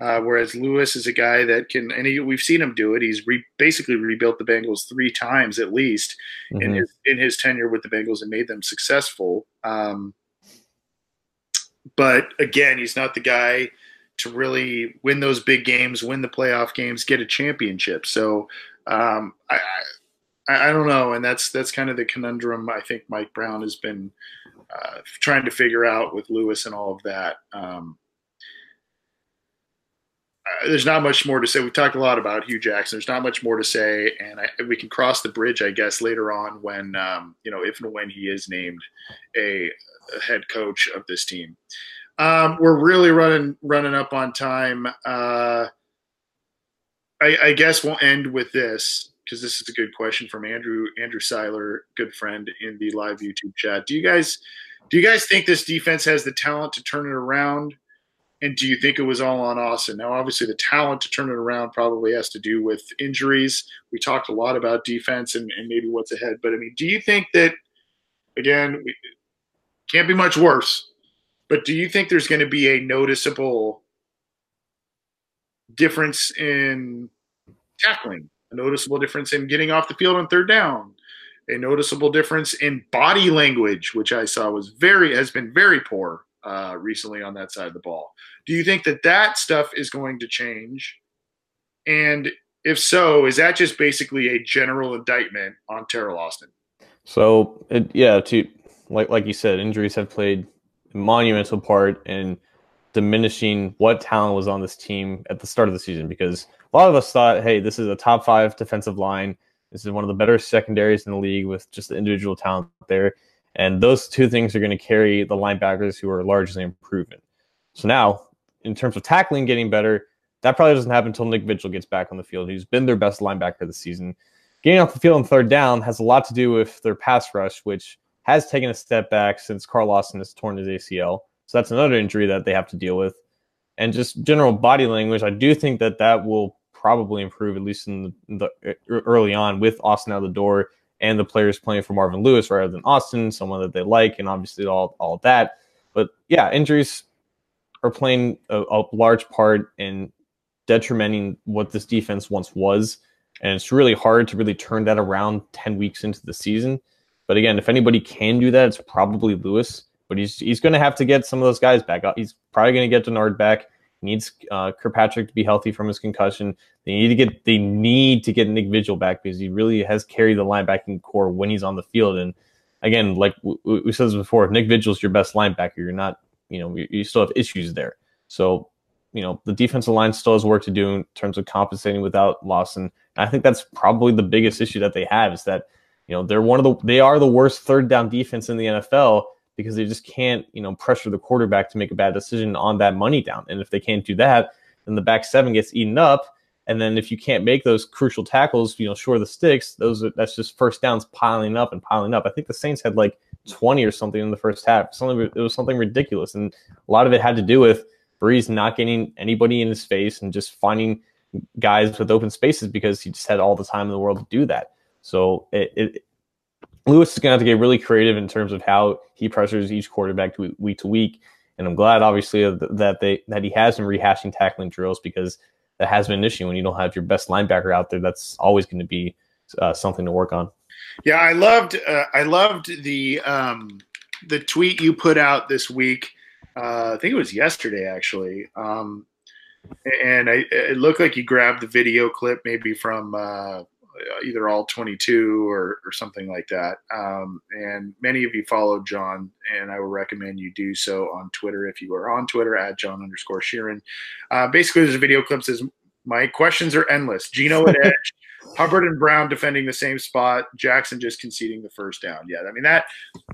uh, whereas Lewis is a guy that can and he, we've seen him do it. He's re, basically rebuilt the Bengals three times at least mm-hmm. in his in his tenure with the Bengals and made them successful. Um, but again, he's not the guy to really win those big games, win the playoff games, get a championship. So um, I, I, I don't know, and that's that's kind of the conundrum I think Mike Brown has been uh, trying to figure out with Lewis and all of that. Um, uh, there's not much more to say. We talked a lot about Hue Jackson. There's not much more to say, and I, we can cross the bridge, I guess, later on when um, you know if and when he is named a, a head coach of this team. Um, we're really running running up on time. Uh, I, I, guess we'll end with this because this is a good question from Andrew Andrew Seiler, good friend in the live YouTube chat. Do you guys do you guys think this defense has the talent to turn it around? And do you think it was all on Austin? Now, obviously, the talent to turn it around probably has to do with injuries. We talked a lot about defense and, and maybe what's ahead. But I mean, do you think that again, we, can't be much worse? But do you think there's going to be a noticeable difference in tackling, a noticeable difference in getting off the field on third down, a noticeable difference in body language, which I saw was very has been very poor uh, recently on that side of the ball. Do you think that that stuff is going to change? And if so, is that just basically a general indictment on Teryl Austin? So, it, yeah, to like like you said, injuries have played monumental part in diminishing what talent was on this team at the start of the season because a lot of us thought, hey, this is a top five defensive line. This is one of the better secondaries in the league with just the individual talent there. And those two things are going to carry the linebackers who are largely improving. So now, in terms of tackling getting better, that probably doesn't happen until Nick Vigil gets back on the field. He's been their best linebacker this season. Getting off the field on third down has a lot to do with their pass rush, which has taken a step back since Carl Lawson has torn his ACL. So that's another injury that they have to deal with. And just general body language, I do think that that will probably improve, at least in the, in the early on with Austin out the door and the players playing for Marvin Lewis rather than Austin, someone that they like, and obviously all, all that. But yeah, injuries are playing a, a large part in detrimenting what this defense once was. And it's really hard to really turn that around 10 weeks into the season. But again, if anybody can do that, it's probably Lewis. But he's he's going to have to get some of those guys back. He's probably going to get Dennard back. He needs uh, Kirkpatrick to be healthy from his concussion. They need to get they need to get Nick Vigil back because he really has carried the linebacking core when he's on the field. And again, like we, we said before, if Nick Vigil's your best linebacker, you're not you know you, you still have issues there. So you know the defensive line still has work to do in terms of compensating without Lawson. And I think that's probably the biggest issue that they have is that you know, they're one of the they are the worst third down defense in the NFL because they just can't, you know, pressure the quarterback to make a bad decision on that money down. And if they can't do that, then the back seven gets eaten up. And then if you can't make those crucial tackles, you know, short of the sticks, those are, that's just first downs piling up and piling up. I think the Saints had like 20 or something in the first half. Something it was something ridiculous, and a lot of it had to do with Brees not getting anybody in his face and just finding guys with open spaces because he just had all the time in the world to do that. So it, it, Lewis is going to have to get really creative in terms of how he pressures each quarterback to week to week. And I'm glad, obviously, that they that he has been rehashing tackling drills because that has been an issue when you don't have your best linebacker out there. That's always going to be uh, something to work on. Yeah, I loved uh, I loved the um, the tweet you put out this week. Uh, I think it was yesterday, actually. Um, and I, it looked like you grabbed the video clip maybe from uh, either all 22 or, or something like that. Um, and many of you follow John, and I would recommend you do so on Twitter if you are on Twitter at John underscore Sheeran. Uh, basically, there's a video clip says, My questions are endless. Geno at edge, Hubbard and Brown defending the same spot, Jackson just conceding the first down. Yeah, I mean, that,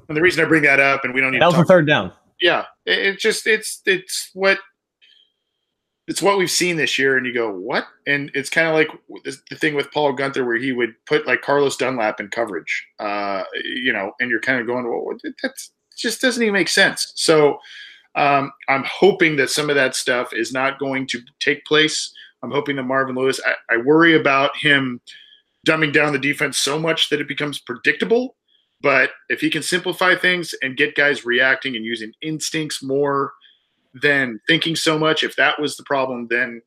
and the reason I bring that up, and we don't need that was the third down. Yeah, it, it just, it's, it's what it's what we've seen this year, and you go, what? And it's kind of like the thing with Paul Guenther where he would put like Carlos Dunlap in coverage, uh, you know, and you're kind of going, well, that just doesn't even make sense. So um, I'm hoping that some of that stuff is not going to take place. I'm hoping that Marvin Lewis, I, I worry about him dumbing down the defense so much that it becomes predictable. But if he can simplify things and get guys reacting and using instincts more, than thinking so much. If that was the problem, then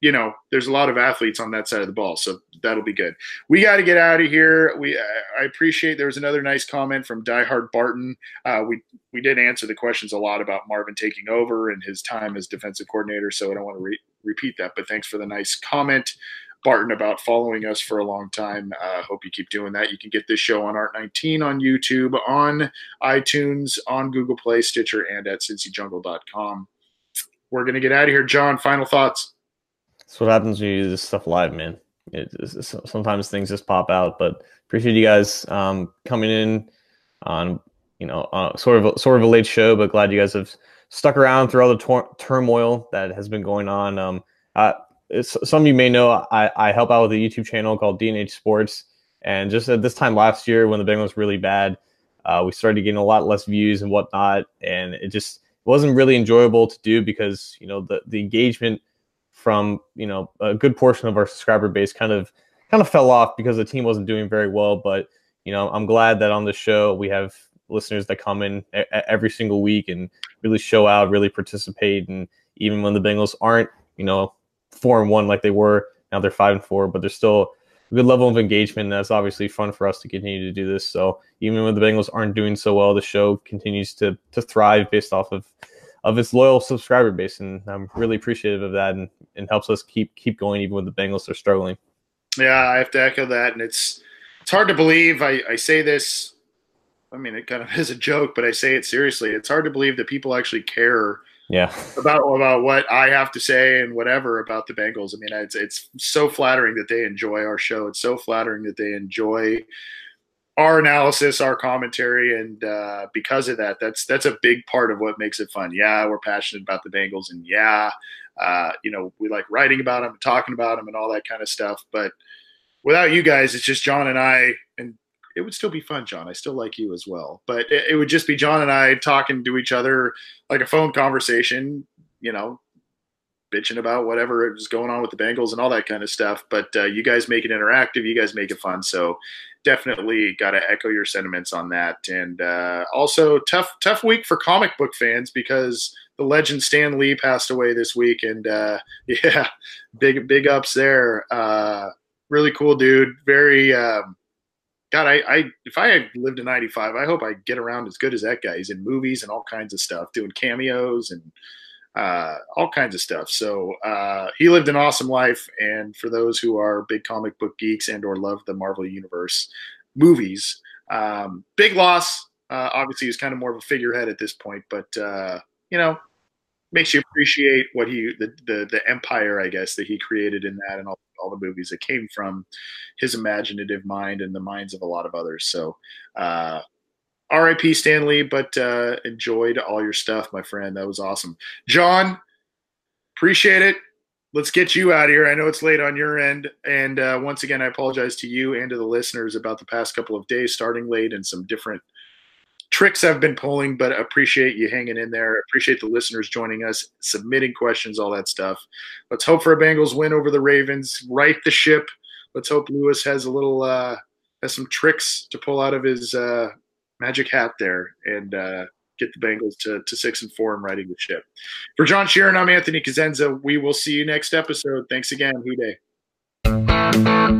you know, there's a lot of athletes on that side of the ball, so that'll be good. We got to get out of here. We I appreciate there was another nice comment from Diehard Barton. Uh, we we did answer the questions a lot about Marvin taking over and his time as defensive coordinator, so I don't want to re- repeat that. But thanks for the nice comment. Barton about following us for a long time. Uh, hope you keep doing that. You can get this show on Art19 on YouTube, on iTunes, on Google Play, Stitcher, and at cincyjungle.com. We're going to get out of here. John, final thoughts. That's what happens when you do this stuff live, man. It, sometimes things just pop out, but appreciate you guys um, coming in on, you know, uh, sort of sort of a late show, but glad you guys have stuck around through all the tor- turmoil that has been going on. Um, uh, some of you may know I, I help out with a YouTube channel called DNH Sports, and just at this time last year when the Bengals really bad, uh, we started getting a lot less views and whatnot, and it just wasn't really enjoyable to do because you know the the engagement from you know a good portion of our subscriber base kind of kind of fell off because the team wasn't doing very well. But you know I'm glad that on the show we have listeners that come in a- every single week and really show out, really participate, and even when the Bengals aren't you know four and one like they were. Now they're five and four, but there's still a good level of engagement. That's obviously fun for us to continue to do this. So even when the Bengals aren't doing so well, the show continues to to thrive based off of of its loyal subscriber base, and I'm really appreciative of that, and, and helps us keep keep going even when the Bengals are struggling. Yeah, I have to echo that, and it's it's hard to believe. I, I say this, I mean, it kind of is a joke, but I say it seriously. It's hard to believe that people actually care yeah about about what I have to say and whatever about the Bengals. I mean, it's it's so flattering that they enjoy our show. It's so flattering that they enjoy our analysis, our commentary, and uh, because of that, that's that's a big part of what makes it fun. Yeah, we're passionate about the Bengals, and yeah, uh, you know, we like writing about them, talking about them, and all that kind of stuff. But without you guys, it's just John and I, and it would still be fun, John. I still like you as well, but it, it would just be John and I talking to each other like a phone conversation, you know, bitching about whatever it was going on with the Bengals and all that kind of stuff. But uh, you guys make it interactive. You guys make it fun. So definitely got to echo your sentiments on that. And uh, also tough, tough week for comic book fans because the legend Stan Lee passed away this week. And uh, yeah, big, big ups there. Uh, really cool dude. Very, um, God, I, I if I had lived in '95, I hope I get around as good as that guy. He's in movies and all kinds of stuff, doing cameos and uh, all kinds of stuff. So uh, he lived an awesome life. And for those who are big comic book geeks and or love the Marvel Universe movies, um, big loss. Uh, obviously, he's kind of more of a figurehead at this point, but uh, you know, makes you appreciate what he the, the the empire, I guess, that he created in that and all, all the movies that came from his imaginative mind and the minds of a lot of others. So uh, RIP Stan Lee but uh, enjoyed all your stuff, my friend. That was awesome. John, appreciate it. Let's get you out of here. I know it's late on your end. And uh, once again, I apologize to you and to the listeners about the past couple of days starting late and some different tricks I've been pulling, but appreciate you hanging in there. Appreciate the listeners joining us, submitting questions, all that stuff. Let's hope for a Bengals win over the Ravens. Right the ship. Let's hope Lewis has a little, uh, has some tricks to pull out of his uh, magic hat there and uh, get the Bengals to, to six and four and riding the ship. For John Sheeran, I'm Anthony Cosenza. We will see you next episode. Thanks again. Who Dey.